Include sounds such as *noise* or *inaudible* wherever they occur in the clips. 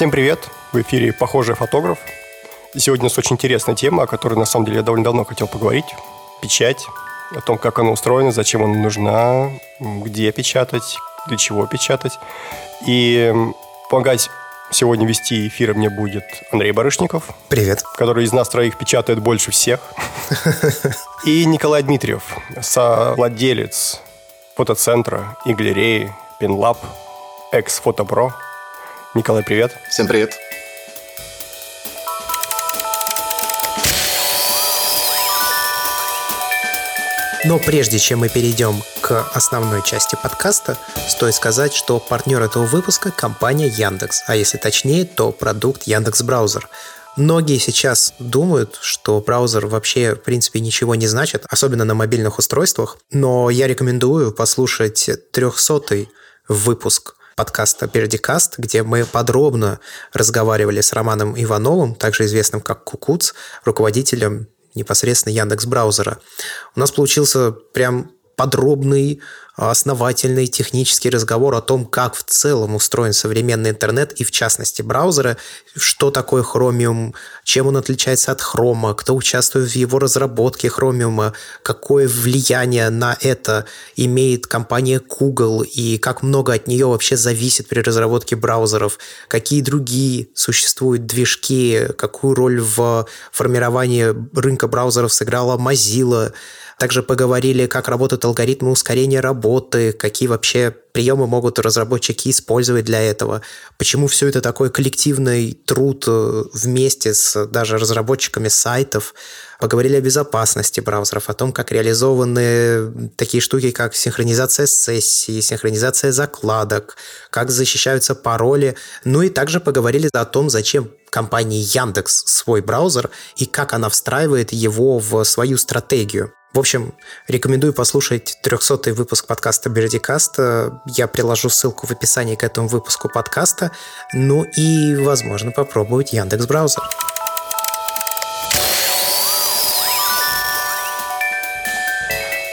Всем привет! В эфире «Похожий фотограф». И сегодня у нас очень интересная тема, о которой, на самом деле, я довольно давно хотел поговорить. Печать, о том, как она устроена, зачем она нужна, где печатать, для чего печатать. И помогать сегодня вести эфир мне будет Андрей Барышников. Привет. Который из нас троих печатает больше всех. *laughs* И Николай Дмитриев, совладелец фотоцентра и галереи Пинлаб, экс-фотопро. Николай, привет. Всем привет. Но прежде чем мы перейдем к основной части подкаста, стоит сказать, что партнер этого выпуска – компания Яндекс, а если точнее, то продукт Яндекс Браузер. Многие сейчас думают, что браузер вообще, в принципе, ничего не значит, особенно на мобильных устройствах, но я рекомендую послушать 300 выпуск подкаста Пердикаст, где мы подробно разговаривали с Романом Ивановым, также известным как Кукуц, руководителем непосредственно Яндекс браузера. У нас получился прям подробный основательный технический разговор о том, как в целом устроен современный интернет и в частности браузеры, что такое Chromium, чем он отличается от Chrome, кто участвует в его разработке Chromium, какое влияние на это имеет компания Google и как много от нее вообще зависит при разработке браузеров, какие другие существуют движки, какую роль в формировании рынка браузеров сыграла Mozilla, также поговорили, как работают алгоритмы ускорения работы, какие вообще приемы могут разработчики использовать для этого, почему все это такой коллективный труд э, вместе с даже разработчиками сайтов. Поговорили о безопасности браузеров, о том, как реализованы такие штуки, как синхронизация сессий, синхронизация закладок, как защищаются пароли. Ну и также поговорили о том, зачем компании Яндекс свой браузер и как она встраивает его в свою стратегию. В общем, рекомендую послушать 300 выпуск подкаста Бердикаст. Я приложу ссылку в описании к этому выпуску подкаста. Ну и, возможно, попробовать Яндекс Браузер.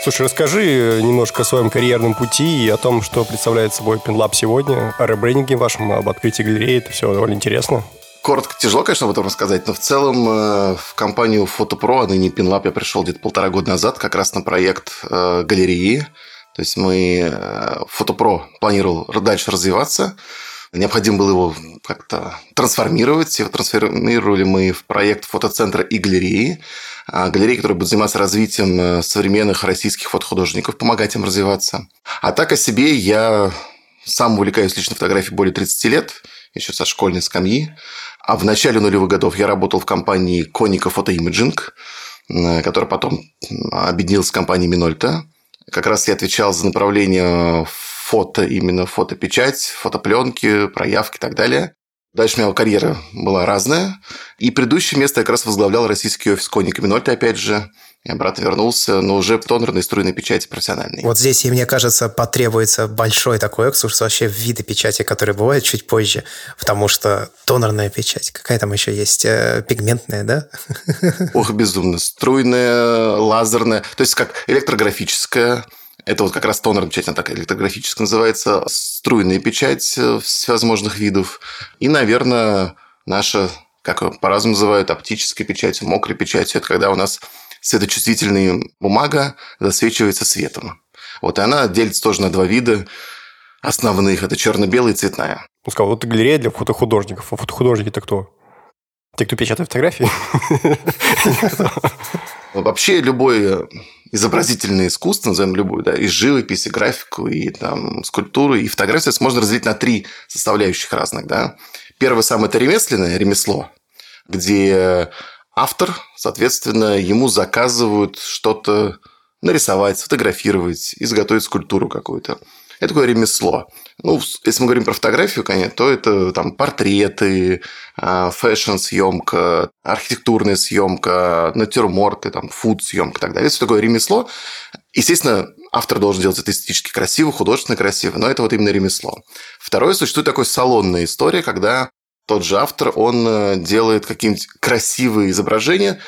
Слушай, расскажи немножко о своем карьерном пути и о том, что представляет собой PinLab сегодня, о ребрендинге вашем, об открытии галереи. Это все довольно интересно. Коротко тяжело, конечно, об этом рассказать, но в целом э, в компанию FotoPro, а ныне PinLab, я пришел где-то полтора года назад как раз на проект э, галереи. То есть мы... Э, FotoPro планировал дальше развиваться. Необходимо было его как-то трансформировать. Его трансформировали мы в проект фотоцентра и галереи. А, галереи, которые будут заниматься развитием современных российских фотохудожников, помогать им развиваться. А так о себе я сам увлекаюсь личной фотографией более 30 лет, еще со школьной скамьи. А в начале нулевых годов я работал в компании Коника Фотоимиджинг, э, которая потом объединилась с компанией Минольта. Как раз я отвечал за направление фото, именно фотопечать, фотопленки, проявки и так далее. Дальше у меня карьера была разная. И предыдущее место я как раз возглавлял российский офис Коника Минольта, опять же. И обратно вернулся, но уже в тонерной струйной печати профессиональной. Вот здесь, и мне кажется, потребуется большой такой экскурс вообще в виды печати, которые бывают чуть позже, потому что тонерная печать, какая там еще есть, э, пигментная, да? *laughs* Ох, безумно. Струйная, лазерная, то есть как электрографическая, это вот как раз тонерная печать, она так электрографическая называется, струйная печать э, всевозможных видов. И, наверное, наша, как по-разному называют, оптическая печать, мокрая печать, это когда у нас светочувствительная бумага засвечивается светом. Вот и она делится тоже на два вида основных. Это черно-белая и цветная. Он сказал, вот галерея для фотохудожников. А фотохудожники это кто? Те, кто печатает фотографии? Вообще любое изобразительное искусство, назовем любую, да, и живопись, и графику, и там, скульптуру, и фотографию можно разделить на три составляющих разных. Да. Первое самое – это ремесленное ремесло, где автор, соответственно, ему заказывают что-то нарисовать, сфотографировать, изготовить скульптуру какую-то. Это такое ремесло. Ну, если мы говорим про фотографию, конечно, то это там портреты, а, фэшн-съемка, архитектурная съемка, натюрморты, там, фуд-съемка и так далее. Это такое ремесло. Естественно, автор должен делать это эстетически красиво, художественно красиво, но это вот именно ремесло. Второе, существует такая салонная история, когда тот же автор, он э, делает какие-нибудь красивые изображения,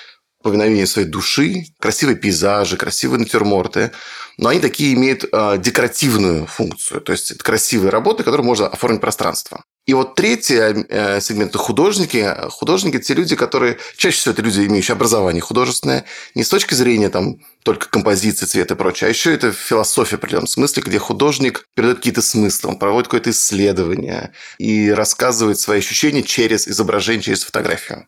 повиновение своей души, красивые пейзажи, красивые натюрморты. Но они такие имеют э, декоративную функцию. То есть, это красивые работы, которые можно оформить пространство. И вот третий э, сегмент – художники. Художники – те люди, которые… Чаще всего это люди, имеющие образование художественное, не с точки зрения там, только композиции, цвета и прочее, а еще это философия в определенном смысле, где художник передает какие-то смыслы, он проводит какое-то исследование и рассказывает свои ощущения через изображение, через фотографию.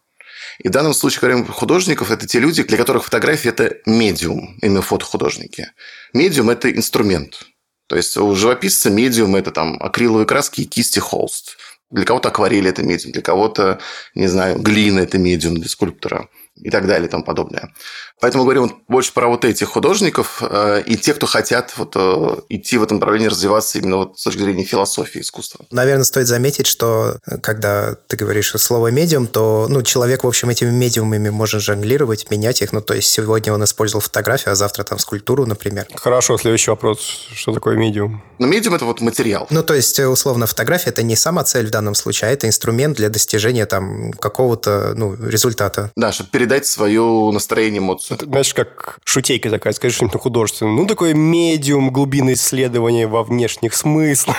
И в данном случае, говорим художников, это те люди, для которых фотография – это медиум, именно фотохудожники. Медиум – это инструмент. То есть у живописца медиум – это там акриловые краски и кисти холст. Для кого-то акварель – это медиум, для кого-то, не знаю, глина – это медиум для скульптора и так далее и тому подобное. Поэтому говорим вот больше про вот этих художников э, и тех, кто хотят вот, э, идти в этом направлении, развиваться именно вот с точки зрения философии искусства. Наверное, стоит заметить, что э, когда ты говоришь слово «медиум», то ну, человек, в общем, этими медиумами может жонглировать, менять их. Ну, то есть сегодня он использовал фотографию, а завтра там скульптуру, например. Хорошо, следующий вопрос. Что такое медиум? Ну, медиум – это вот материал. Ну, то есть, условно, фотография – это не сама цель в данном случае, а это инструмент для достижения там какого-то ну, результата. Да, чтобы передать свое настроение, эмоцию. Это, знаешь, как шутейка такая, скажи что-нибудь художественное. Ну, такое медиум глубины исследования во внешних смыслах.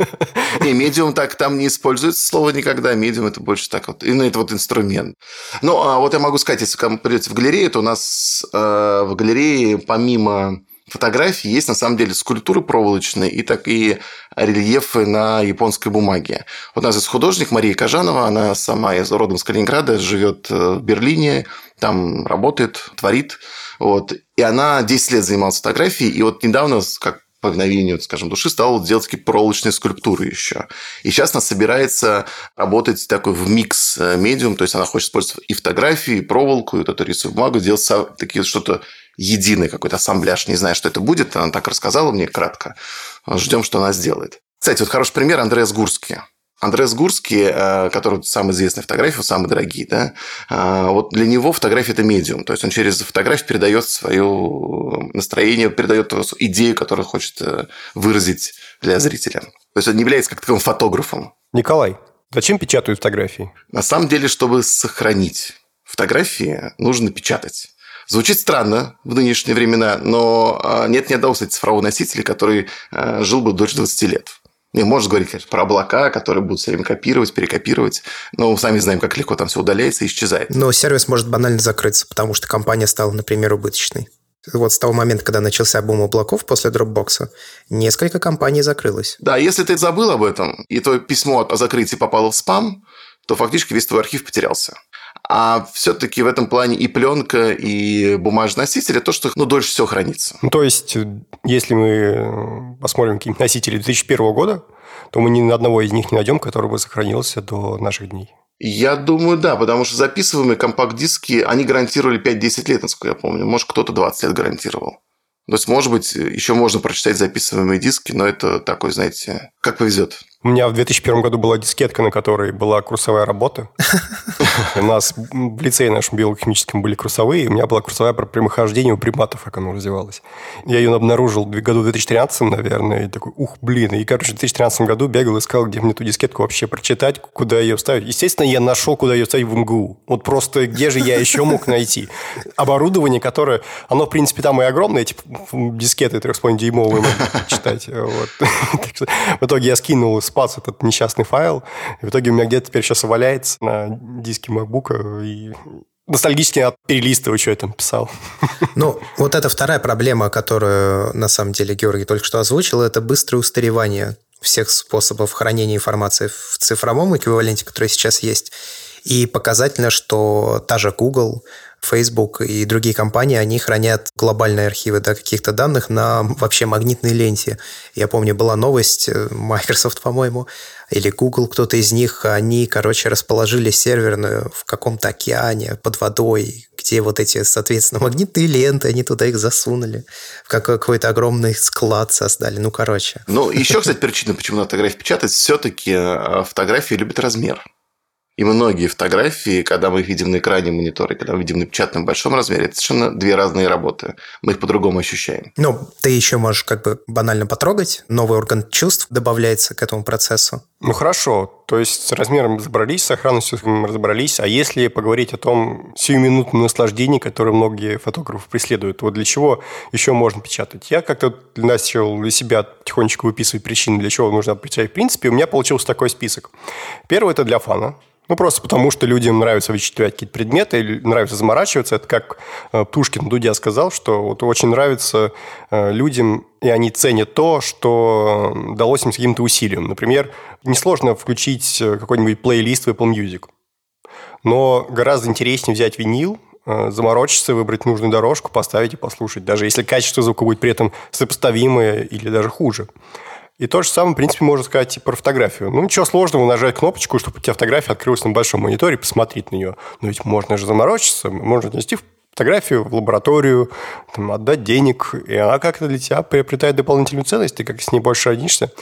*laughs* Не, медиум так там не используется слово никогда. Медиум это больше так вот. И ну, это вот инструмент. Ну, а вот я могу сказать, если вы придете в галерею, то у нас э, в галерее помимо фотографий есть на самом деле скульптуры проволочные и такие рельефы на японской бумаге. Вот у нас есть художник Мария Кажанова, она сама из родом с Калининграда, живет э, в Берлине, там работает, творит. Вот. И она 10 лет занималась фотографией, и вот недавно, как по мгновению, скажем, души стала делать такие проволочные скульптуры еще. И сейчас она собирается работать такой в микс э, медиум, то есть она хочет использовать и фотографии, и проволоку, и вот эту рисовую бумагу, делать такие что-то единый какой-то ассамбляж. Не знаю, что это будет. Она так рассказала мне кратко. Ждем, что она сделает. Кстати, вот хороший пример Андреас Гурский. Андреас Гурский, э, который самый известный фотографии, самые дорогие, да, э, вот для него фотография – это медиум. То есть, он через фотографию передает свое настроение, передает идею, которую хочет э, выразить для зрителя. То есть, он не является как таковым фотографом. Николай, зачем печатают фотографии? На самом деле, чтобы сохранить. Фотографии нужно печатать. Звучит странно в нынешние времена, но а, нет ни одного, кстати, цифрового носителя, который а, жил бы дольше 20 лет. Не, можно говорить, конечно, про облака, которые будут все время копировать, перекопировать. Но мы сами знаем, как легко там все удаляется и исчезает. Но сервис может банально закрыться, потому что компания стала, например, убыточной. Вот с того момента, когда начался бум облаков после Dropbox, несколько компаний закрылось. Да, если ты забыл об этом, и твое письмо о закрытии попало в спам, то фактически весь твой архив потерялся. А все-таки в этом плане и пленка, и бумажный носитель – это то, что ну, дольше всего хранится. Ну, то есть, если мы посмотрим какие-нибудь носители 2001 года, то мы ни на одного из них не найдем, который бы сохранился до наших дней. Я думаю, да, потому что записываемые компакт-диски, они гарантировали 5-10 лет, насколько я помню. Может, кто-то 20 лет гарантировал. То есть, может быть, еще можно прочитать записываемые диски, но это такой, знаете, как повезет. У меня в 2001 году была дискетка, на которой была курсовая работа. У нас в лицее нашем биохимическом были курсовые, у меня была курсовая про прямохождение у приматов, как оно развивалось. Я ее обнаружил в году 2013, наверное, и такой, ух, блин. И, короче, в 2013 году бегал, искал, где мне эту дискетку вообще прочитать, куда ее вставить. Естественно, я нашел, куда ее вставить в МГУ. Вот просто где же я еще мог найти? Оборудование, которое, оно, в принципе, там и огромное, типа дискеты 3,5-дюймовые можно читать. *laughs* В итоге я скинул спас этот несчастный файл. И в итоге у меня где-то теперь сейчас валяется на диске MacBook и ностальгически от перелистываю, что я там писал. *laughs* Ну, вот это вторая проблема, которую, на самом деле, Георгий только что озвучил, это быстрое устаревание всех способов хранения информации в цифровом эквиваленте, который сейчас есть. И показательно, что та же Google Facebook и другие компании, они хранят глобальные архивы да, каких-то данных на вообще магнитной ленте. Я помню, была новость, э, Microsoft, *laughs* по-моему, или Google, кто-то из них, они, короче, расположили серверную в каком-то океане под водой, где вот эти, соответственно, магнитные ленты, они туда их засунули, в какой-то огромный склад создали. Ну, короче. Ну, еще, *laughs* кстати, причина, почему надо фотографии печатать, все-таки э, фотографии любят размер. И многие фотографии, когда мы их видим на экране монитора, когда мы видим на печатном большом размере, это совершенно две разные работы. Мы их по-другому ощущаем. Ну, ты еще можешь как бы банально потрогать, новый орган чувств добавляется к этому процессу. Ну хорошо, то есть с размером разобрались, с сохранностью разобрались, а если поговорить о том сиюминутном наслаждении, которое многие фотографы преследуют, вот для чего еще можно печатать? Я как-то начал для себя потихонечку выписывать причины, для чего нужно печатать в принципе, у меня получился такой список. Первый – это для фана, ну, просто потому, что людям нравится вычислять какие-то предметы, или нравится заморачиваться. Это как э, Пушкин Дудя сказал, что вот очень нравится э, людям, и они ценят то, что далось им с каким-то усилием. Например, несложно включить э, какой-нибудь плейлист в Apple Music. Но гораздо интереснее взять винил, заморочиться, выбрать нужную дорожку, поставить и послушать, даже если качество звука будет при этом сопоставимое или даже хуже. И то же самое, в принципе, можно сказать и про фотографию. Ну, ничего сложного, нажать кнопочку, чтобы у тебя фотография открылась на большом мониторе, посмотреть на нее. Но ведь можно же заморочиться, можно отнести фотографию в лабораторию, там, отдать денег, и она как-то для тебя приобретает дополнительную ценность, ты как с ней больше роднишься.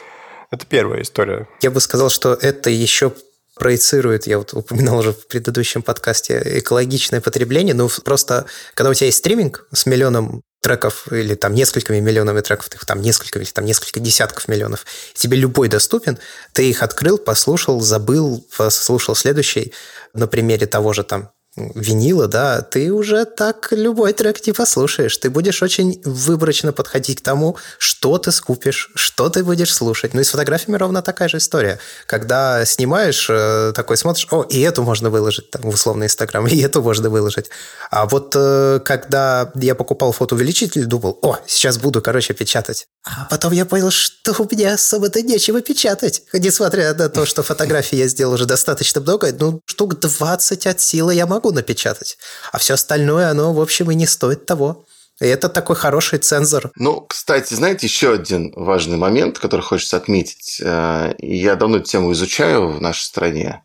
Это первая история. Я бы сказал, что это еще проецирует, я вот упоминал уже в предыдущем подкасте, экологичное потребление. Ну, просто, когда у тебя есть стриминг с миллионом треков или там несколькими миллионами треков, их там несколько или там несколько десятков миллионов, тебе любой доступен, ты их открыл, послушал, забыл, послушал следующий, на примере того же там винила, да, ты уже так любой трек типа слушаешь. Ты будешь очень выборочно подходить к тому, что ты скупишь, что ты будешь слушать. Ну и с фотографиями ровно такая же история. Когда снимаешь, э, такой смотришь, о, и эту можно выложить там, в условный Инстаграм, и эту можно выложить. А вот э, когда я покупал фотоувеличитель, думал, о, сейчас буду, короче, печатать. А потом я понял, что у меня особо-то нечего печатать. Несмотря на то, что фотографий я сделал уже достаточно много, ну, штук 20 от силы я могу напечатать. А все остальное, оно, в общем, и не стоит того. И это такой хороший цензор. Ну, кстати, знаете, еще один важный момент, который хочется отметить. Э, я давно эту тему изучаю в нашей стране.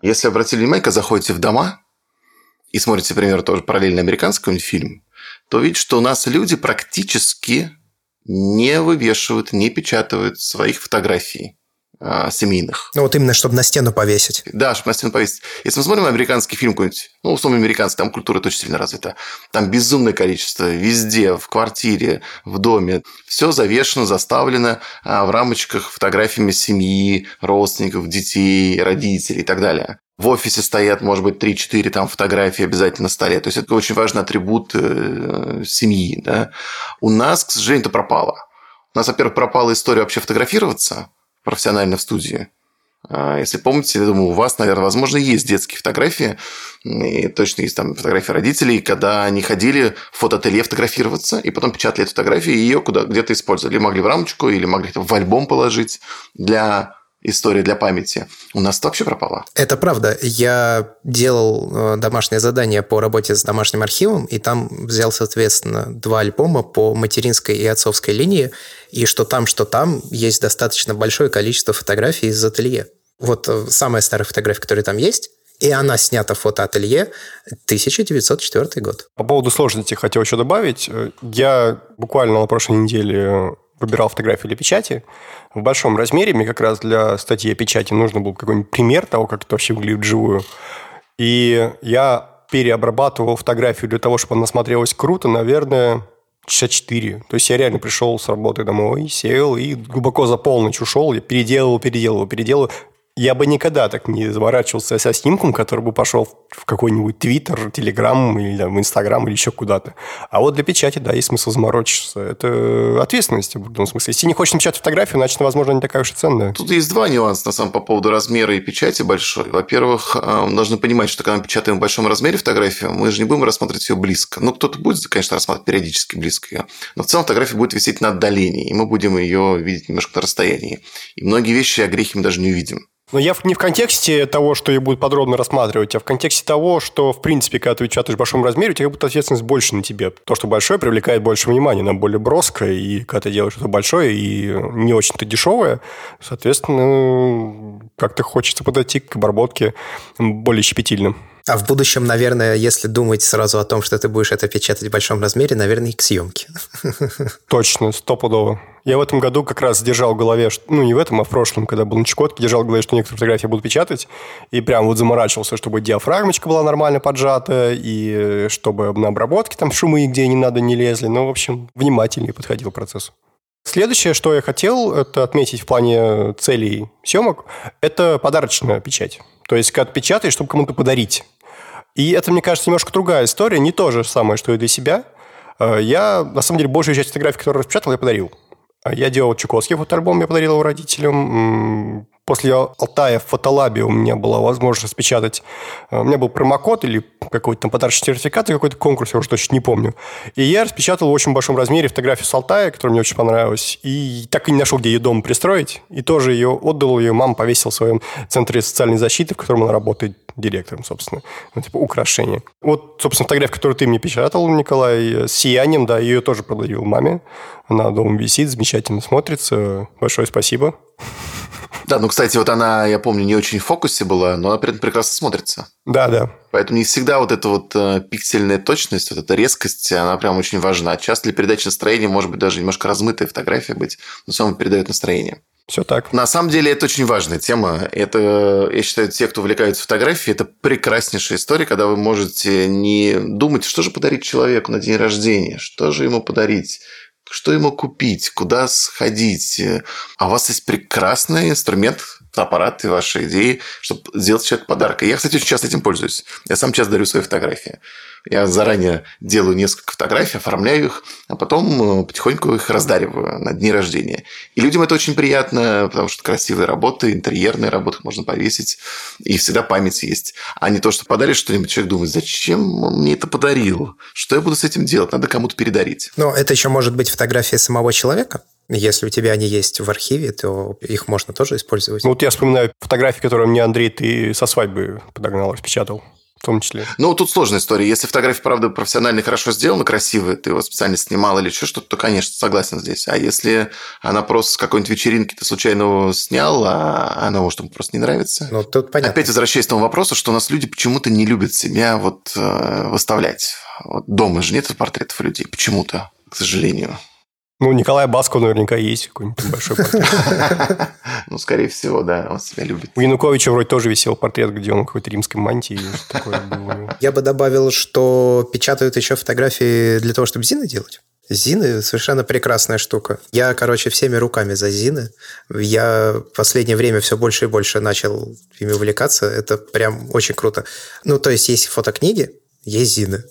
Если обратили внимание, когда заходите в дома и смотрите, например, тоже параллельно американский фильм, то видите, что у нас люди практически не вывешивают, не печатают своих фотографий а, семейных. Ну, вот именно, чтобы на стену повесить. Да, чтобы на стену повесить. Если мы смотрим американский фильм какой-нибудь, ну, условно, американский, там культура очень сильно развита. Там безумное количество, везде, в квартире, в доме. Все завешено, заставлено а, в рамочках фотографиями семьи, родственников, детей, родителей и так далее. В офисе стоят, может быть, 3-4 там фотографии обязательно на столе. То есть, это очень важный атрибут э, семьи. Да? У нас, к сожалению, это пропало. У нас, во-первых, пропала история вообще фотографироваться профессионально в студии. А, если помните, я думаю, у вас, наверное, возможно, есть детские фотографии, и точно есть там фотографии родителей, когда они ходили в фотоателье фотографироваться, и потом печатали эту фотографию, и ее куда где-то использовали. Или могли в рамочку, или могли в альбом положить для история для памяти. У нас вообще пропало. Это правда. Я делал э, домашнее задание по работе с домашним архивом, и там взял, соответственно, два альбома по материнской и отцовской линии, и что там, что там есть достаточно большое количество фотографий из ателье. Вот э, самая старая фотография, которая там есть, и она снята в фотоателье 1904 год. По поводу сложности хотел еще добавить. Я буквально на прошлой неделе выбирал фотографии для печати в большом размере. Мне как раз для статьи о печати нужно был какой-нибудь пример того, как это вообще выглядит вживую. И я переобрабатывал фотографию для того, чтобы она смотрелась круто, наверное, часа 4. То есть я реально пришел с работы домой, сел и глубоко за полночь ушел, я переделывал, переделывал, переделывал я бы никогда так не заворачивался со снимком, который бы пошел в какой-нибудь Твиттер, Телеграм или там, Инстаграм или еще куда-то. А вот для печати, да, есть смысл заморочиться. Это ответственность в этом смысле. Если не хочешь напечатать фотографию, значит, возможно, не такая уж и ценная. Тут есть два нюанса, на самом по поводу размера и печати большой. Во-первых, э, мы должны понимать, что когда мы печатаем в большом размере фотографию, мы же не будем рассматривать ее близко. Ну, кто-то будет, конечно, рассматривать периодически близко ее. Но в целом фотография будет висеть на отдалении, и мы будем ее видеть немножко на расстоянии. И многие вещи, о грехе мы даже не увидим. Но я не в контексте того, что ее будут подробно рассматривать, а в контексте того, что, в принципе, когда ты печатаешь в большом размере, у тебя будто ответственность больше на тебе. То, что большое, привлекает больше внимания, нам более броско, и когда ты делаешь что-то большое и не очень-то дешевое, соответственно, как-то хочется подойти к обработке более щепетильно. А в будущем, наверное, если думать сразу о том, что ты будешь это печатать в большом размере, наверное, и к съемке. *laughs* Точно, стопудово. Я в этом году как раз держал в голове, ну не в этом, а в прошлом, когда был на Чукотке, держал в голове, что некоторые фотографии буду печатать, и прям вот заморачивался, чтобы диафрагмочка была нормально поджата, и чтобы на обработке там шумы где не надо не лезли. Ну, в общем, внимательнее подходил к процессу. Следующее, что я хотел это отметить в плане целей съемок, это подарочная печать. То есть, когда печатаешь, чтобы кому-то подарить. И это, мне кажется, немножко другая история, не то же самое, что и для себя. Э, я, на самом деле, большую часть фотографий, которые распечатал, я подарил. Я делал Чукотский фотоальбом, я подарил его родителям. После Алтая в фотолабе у меня была возможность распечатать. Э, у меня был промокод или какой-то там подарочный сертификат за какой-то конкурс, я уже точно не помню. И я распечатал в очень большом размере фотографию с Алтая, которая мне очень понравилась. И так и не нашел, где ее дома пристроить. И тоже ее отдал, ее мама повесила в своем центре социальной защиты, в котором она работает директором, собственно. Ну, типа украшение. Вот, собственно, фотография, которую ты мне печатал, Николай, с сиянием, да, ее тоже подарил маме. Она дома висит, замечательно смотрится. Большое спасибо. Да, ну, кстати, вот она, я помню, не очень в фокусе была, но она при этом прекрасно смотрится. Да, да. Поэтому не всегда вот эта вот э, пиксельная точность, вот эта резкость, она прям очень важна. Часто для передачи настроения может быть даже немножко размытая фотография быть, но равно передает настроение. Все так. На самом деле это очень важная тема. Это, я считаю, те, кто увлекаются фотографией, это прекраснейшая история, когда вы можете не думать, что же подарить человеку на день рождения, что же ему подарить, что ему купить, куда сходить. А у вас есть прекрасный инструмент, аппарат и ваши идеи, чтобы сделать человеку подарок. И я, кстати, очень часто этим пользуюсь. Я сам часто дарю свои фотографии. Я заранее делаю несколько фотографий, оформляю их, а потом э, потихоньку их раздариваю на дни рождения. И людям это очень приятно, потому что красивые работы, интерьерные работы можно повесить, и всегда память есть. А не то, что подаришь что-нибудь, человек думает, зачем он мне это подарил? Что я буду с этим делать? Надо кому-то передарить. Но это еще может быть фотография самого человека? Если у тебя они есть в архиве, то их можно тоже использовать. Ну, вот я вспоминаю фотографии, которые мне Андрей ты со свадьбы подогнал, распечатал в том числе. Ну, тут сложная история. Если фотография, правда, профессионально хорошо сделана, красивая, ты его специально снимал или еще что-то, то, конечно, согласен здесь. А если она просто с какой-нибудь вечеринки ты случайно его снял, а она, может, ему просто не нравится? Ну, тут понятно. Опять возвращаясь к тому вопросу, что у нас люди почему-то не любят себя вот э, выставлять. Вот дома же нет портретов людей почему-то, к сожалению. Ну, Николая Баскова наверняка есть какой-нибудь большой портрет. *laughs* Ну, скорее всего, да, он себя любит. У Януковича вроде тоже висел портрет, где он какой-то римской мантии. Я бы добавил, что печатают еще фотографии для того, чтобы Зины делать. Зины совершенно прекрасная штука. Я, короче, всеми руками за Зины. Я в последнее время все больше и больше начал ими увлекаться. Это прям очень круто. Ну, то есть, есть фотокниги, есть Зины.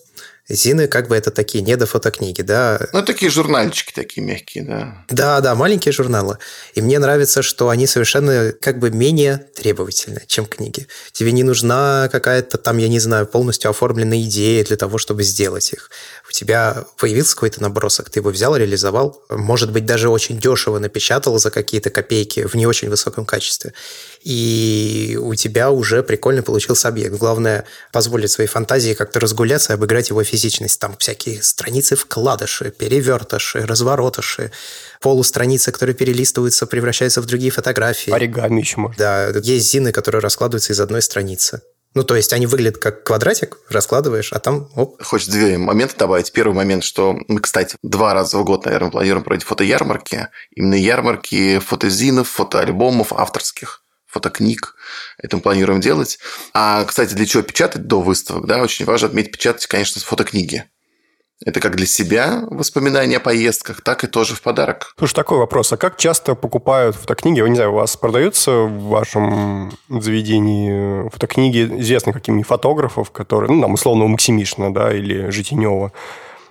Зины как бы это такие недофотокниги, да. Ну, такие журнальчики такие мягкие, да. Да, да, маленькие журналы. И мне нравится, что они совершенно как бы менее требовательны, чем книги. Тебе не нужна какая-то там, я не знаю, полностью оформленная идея для того, чтобы сделать их. У тебя появился какой-то набросок, ты его взял, реализовал, может быть, даже очень дешево напечатал за какие-то копейки в не очень высоком качестве и у тебя уже прикольно получился объект. Главное, позволить своей фантазии как-то разгуляться и обыграть его физичность. Там всякие страницы вкладыши, перевертыши, разворотыши, полустраницы, которые перелистываются, превращаются в другие фотографии. Оригами еще можно. Да, есть зины, которые раскладываются из одной страницы. Ну, то есть они выглядят как квадратик, раскладываешь, а там оп. Хочется две моменты добавить. Первый момент, что мы, кстати, два раза в год, наверное, планируем проводить фотоярмарки. Именно ярмарки фотозинов, фотоальбомов авторских фотокниг. Это мы планируем делать. А, кстати, для чего печатать до выставок? Да, очень важно отметить печатать, конечно, фотокниги. Это как для себя воспоминания о поездках, так и тоже в подарок. Слушай, такой вопрос. А как часто покупают фотокниги? Вы, не знаю, у вас продаются в вашем заведении фотокниги известных какими фотографов, которые, ну, там, условно, у Максимишина, да, или Житинева?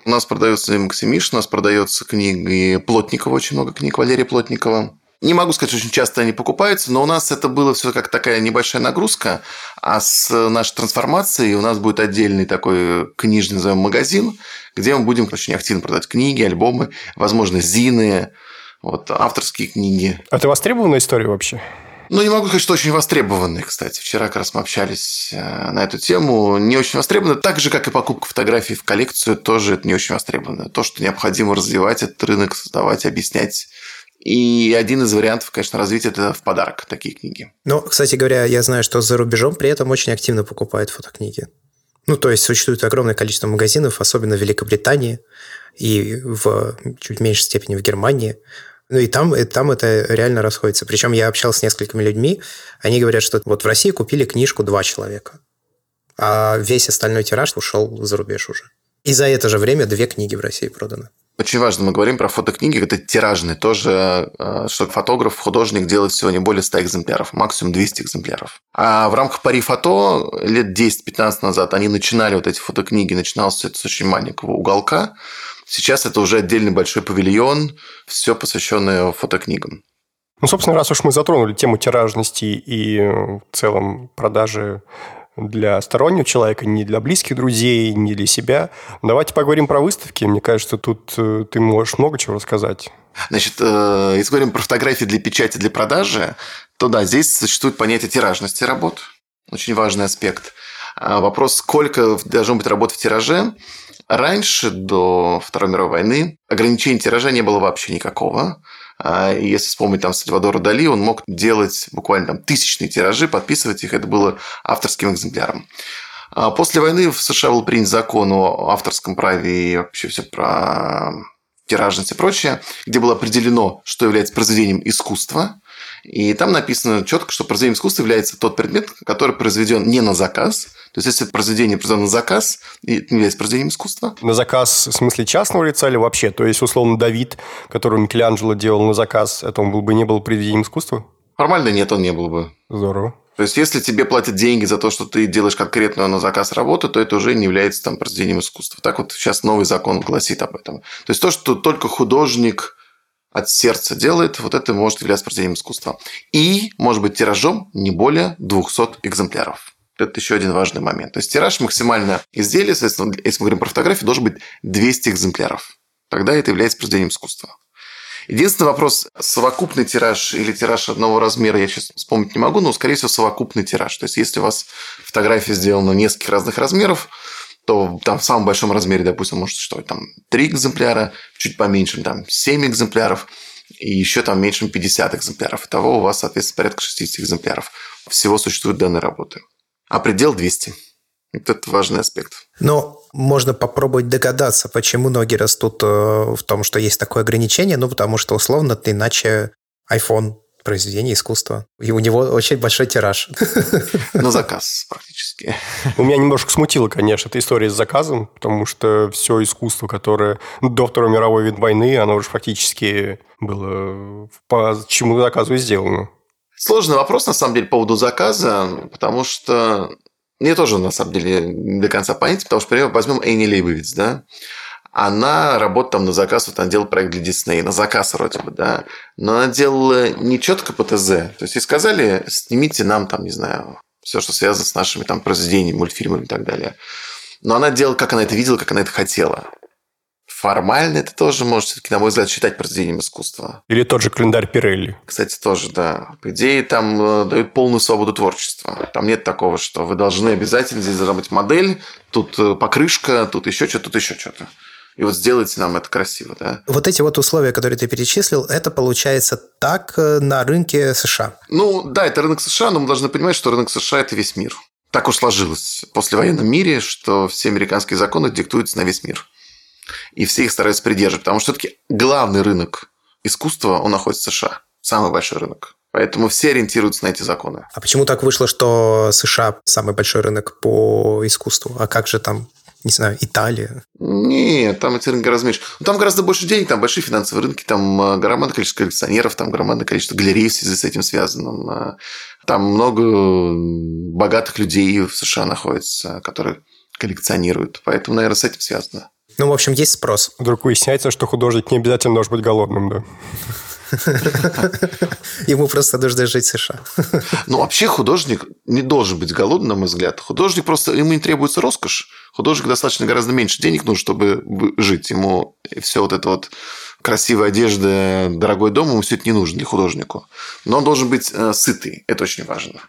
У нас продается и Максимиш, у нас продается книги Плотникова, очень много книг Валерия Плотникова. Не могу сказать, что очень часто они покупаются, но у нас это было все как такая небольшая нагрузка. А с нашей трансформацией у нас будет отдельный такой книжный, назовем, магазин, где мы будем очень активно продать книги, альбомы, возможно, зины, вот, авторские книги. А это востребованная история вообще? Ну, не могу сказать, что очень востребованные, кстати. Вчера как раз мы общались э, на эту тему. Не очень востребовано, так же, как и покупка фотографий в коллекцию, тоже это не очень востребовано. То, что необходимо развивать этот рынок, создавать, объяснять И один из вариантов, конечно, развития – это в подарок такие книги. Но, кстати говоря, я знаю, что за рубежом при этом очень активно покупают фотокниги. Ну, то есть существует огромное количество магазинов, особенно в Великобритании и в чуть меньшей степени в Германии. Ну и там, и там это реально расходится. Причем я общался с несколькими людьми, они говорят, что вот в России купили книжку два человека, а весь остальной тираж ушел за рубеж уже. И за это же время две книги в России проданы. Очень важно, мы говорим про фотокниги, это тиражные тоже, э, что фотограф, художник делает всего не более 100 экземпляров, максимум 200 экземпляров. А в рамках Пари Фото лет 10-15 назад они начинали вот эти фотокниги, начинался это с очень маленького уголка. Сейчас это уже отдельный большой павильон, все посвященное фотокнигам. Ну, собственно, раз уж мы затронули тему тиражности и в целом продажи для стороннего человека, не для близких друзей, не для себя. Давайте поговорим про выставки. Мне кажется, тут э, ты можешь много чего рассказать. Значит, э, если говорим про фотографии для печати, для продажи, то да, здесь существует понятие тиражности работ. Очень важный аспект. А вопрос, сколько должно быть работ в тираже. Раньше, до Второй мировой войны, ограничений тиража не было вообще никакого. А если вспомнить там Сальвадора Дали, он мог делать буквально там тысячные тиражи, подписывать их, это было авторским экземпляром. А после войны в США был принят закон о авторском праве и вообще все про тиражность и прочее, где было определено, что является произведением искусства. И там написано четко, что произведением искусства является тот предмет, который произведен не на заказ, то есть, если произведение произведено на заказ, это не является произведением искусства. На заказ в смысле частного лица или вообще? То есть, условно, Давид, который Микеланджело делал на заказ, это он был бы не был произведением искусства? Формально нет, он не был бы. Здорово. То есть, если тебе платят деньги за то, что ты делаешь конкретную на заказ работу, то это уже не является там произведением искусства. Так вот сейчас новый закон гласит об этом. То есть, то, что только художник от сердца делает, вот это может являться произведением искусства. И может быть тиражом не более 200 экземпляров. Это еще один важный момент. То есть тираж максимально изделия, соответственно, если мы говорим про фотографию, должен быть 200 экземпляров. Тогда это является произведением искусства. Единственный вопрос, совокупный тираж или тираж одного размера, я сейчас вспомнить не могу, но, скорее всего, совокупный тираж. То есть, если у вас фотография сделана нескольких разных размеров, то там в самом большом размере, допустим, может существовать там 3 экземпляра, чуть поменьше, там 7 экземпляров, и еще там меньше 50 экземпляров. Итого у вас, соответственно, порядка 60 экземпляров всего существует данной работы а предел 200. Вот это важный аспект. Но можно попробовать догадаться, почему ноги растут э, в том, что есть такое ограничение. Ну, потому что, условно, ты иначе iPhone произведение искусства. И у него очень большой тираж. *laughs* На заказ практически. У меня немножко смутило, конечно, эта история с заказом, потому что все искусство, которое до Второй мировой войны, оно уже фактически было по чему заказу сделано. Сложный вопрос, на самом деле, по поводу заказа, потому что мне тоже, на самом деле, не до конца понять, потому что, например, возьмем Энни Лейбовиц, да, она работает там на заказ, вот она делала проект для Диснея, на заказ вроде бы, да, но она делала не четко по ТЗ, то есть ей сказали, снимите нам там, не знаю, все, что связано с нашими там произведениями, мультфильмами и так далее. Но она делала, как она это видела, как она это хотела формально это тоже может все-таки, на мой взгляд, считать произведением искусства. Или тот же календарь Пирелли. Кстати, тоже, да. По идее, там э, дают полную свободу творчества. Там нет такого, что вы должны обязательно здесь быть модель, тут э, покрышка, тут еще что-то, тут еще что-то. И вот сделайте нам это красиво, да. Вот эти вот условия, которые ты перечислил, это получается так э, на рынке США. Ну, да, это рынок США, но мы должны понимать, что рынок США – это весь мир. Так уж сложилось в послевоенном мире, что все американские законы диктуются на весь мир и все их стараются придерживать, потому что все-таки главный рынок искусства, он находится в США, самый большой рынок. Поэтому все ориентируются на эти законы. А почему так вышло, что США самый большой рынок по искусству? А как же там не знаю, Италия? Нет, там эти рынки гораздо меньше. Ну, там гораздо больше денег, там большие финансовые рынки, там э, громадное количество коллекционеров, там громадное количество галерей в связи с этим связанным. Э, там много богатых людей в США находится, которые коллекционируют. Поэтому, наверное, с этим связано. Ну, в общем, есть спрос. Вдруг выясняется, что художник не обязательно должен быть голодным, да? *laughs* Ему просто нужно жить в США. Ну, вообще художник не должен быть голодным, на мой взгляд. Художник просто, ему не требуется роскошь. Художник достаточно гораздо меньше денег нужно, чтобы жить. Ему все вот это вот красивая одежда, дорогой дом, ему все это не нужно для художнику. Но он должен быть э, сытый. Это очень важно.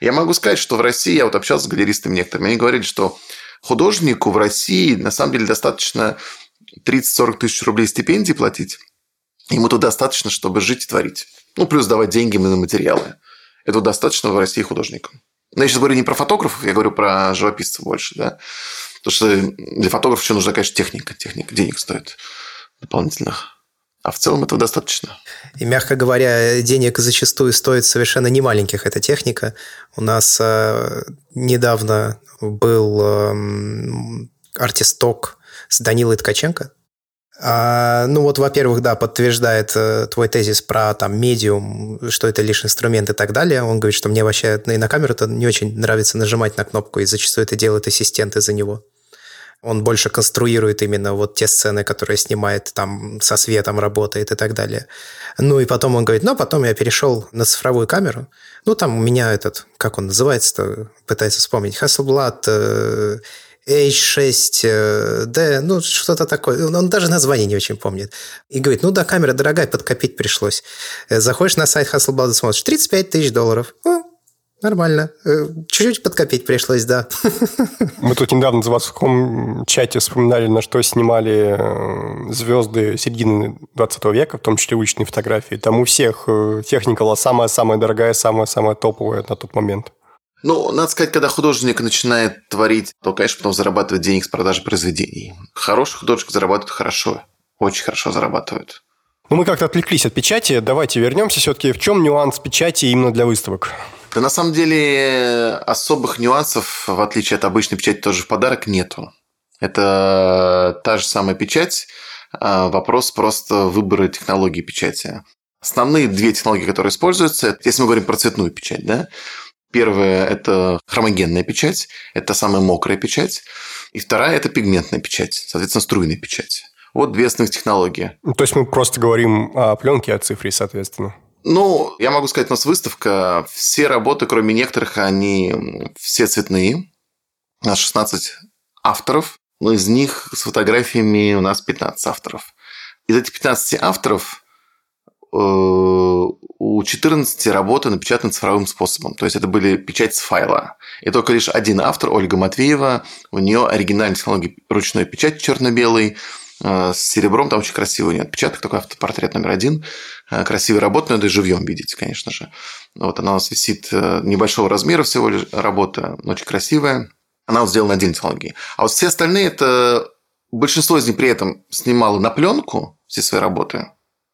Я могу сказать, что в России, я вот общался с галеристами некоторыми, они говорили, что художнику в России на самом деле достаточно 30-40 тысяч рублей стипендий платить, Ему тут достаточно, чтобы жить и творить. Ну, плюс давать деньги на материалы. Это достаточно в России художникам. Но я сейчас говорю не про фотографов, я говорю про живописцев больше, да. Потому что для фотографа еще нужна, конечно, техника. Техника денег стоит дополнительных. А в целом этого достаточно. И, мягко говоря, денег зачастую стоит совершенно немаленьких эта техника. У нас э, недавно был э, артисток с Данилой Ткаченко, ну вот, во-первых, да, подтверждает э, твой тезис про там медиум, что это лишь инструмент и так далее. Он говорит, что мне вообще и на камеру-то не очень нравится нажимать на кнопку, и зачастую это делают ассистенты за него. Он больше конструирует именно вот те сцены, которые снимает, там со светом работает и так далее. Ну и потом он говорит, ну потом я перешел на цифровую камеру. Ну там у меня этот, как он называется-то, пытается вспомнить, Hasselblad э, H6D, ну, что-то такое. Он даже название не очень помнит. И говорит, ну да, камера дорогая, подкопить пришлось. Э, заходишь на сайт Hasselblad и смотришь, 35 тысяч долларов. О, нормально. Э, чуть-чуть подкопить пришлось, да. *laughs* Мы тут недавно в заводском чате вспоминали, на что снимали э, звезды середины 20 века, в том числе уличные фотографии. Там у всех техника была самая-самая дорогая, самая-самая топовая на тот момент. Ну, надо сказать, когда художник начинает творить, то, конечно, потом зарабатывает денег с продажи произведений. Хороший художник зарабатывает хорошо, очень хорошо зарабатывает. Ну, мы как-то отвлеклись от печати. Давайте вернемся все-таки. В чем нюанс печати именно для выставок? Да на самом деле особых нюансов, в отличие от обычной печати, тоже в подарок нету. Это та же самая печать. А, вопрос просто выбора технологии печати. Основные две технологии, которые используются, если мы говорим про цветную печать, да, Первая – это хромогенная печать, это самая мокрая печать. И вторая – это пигментная печать, соответственно, струйная печать. Вот две основных технологии. Ну, то есть мы просто говорим о пленке, о цифре, соответственно. Ну, я могу сказать, у нас выставка, все работы, кроме некоторых, они все цветные. У нас 16 авторов, но из них с фотографиями у нас 15 авторов. Из этих 15 авторов у 14 работы напечатаны цифровым способом. То есть это были печать с файла. И только лишь один автор, Ольга Матвеева, у нее оригинальная технология ручной печати черно-белый, э, с серебром, там очень красивый нет отпечаток, такой автопортрет номер один. Э, красивая работа, но это и живьем видите, конечно же. Вот она у нас висит э, небольшого размера всего лишь работа, но очень красивая. Она вот сделана отдельной технологией. А вот все остальные, это большинство из них при этом снимало на пленку все свои работы,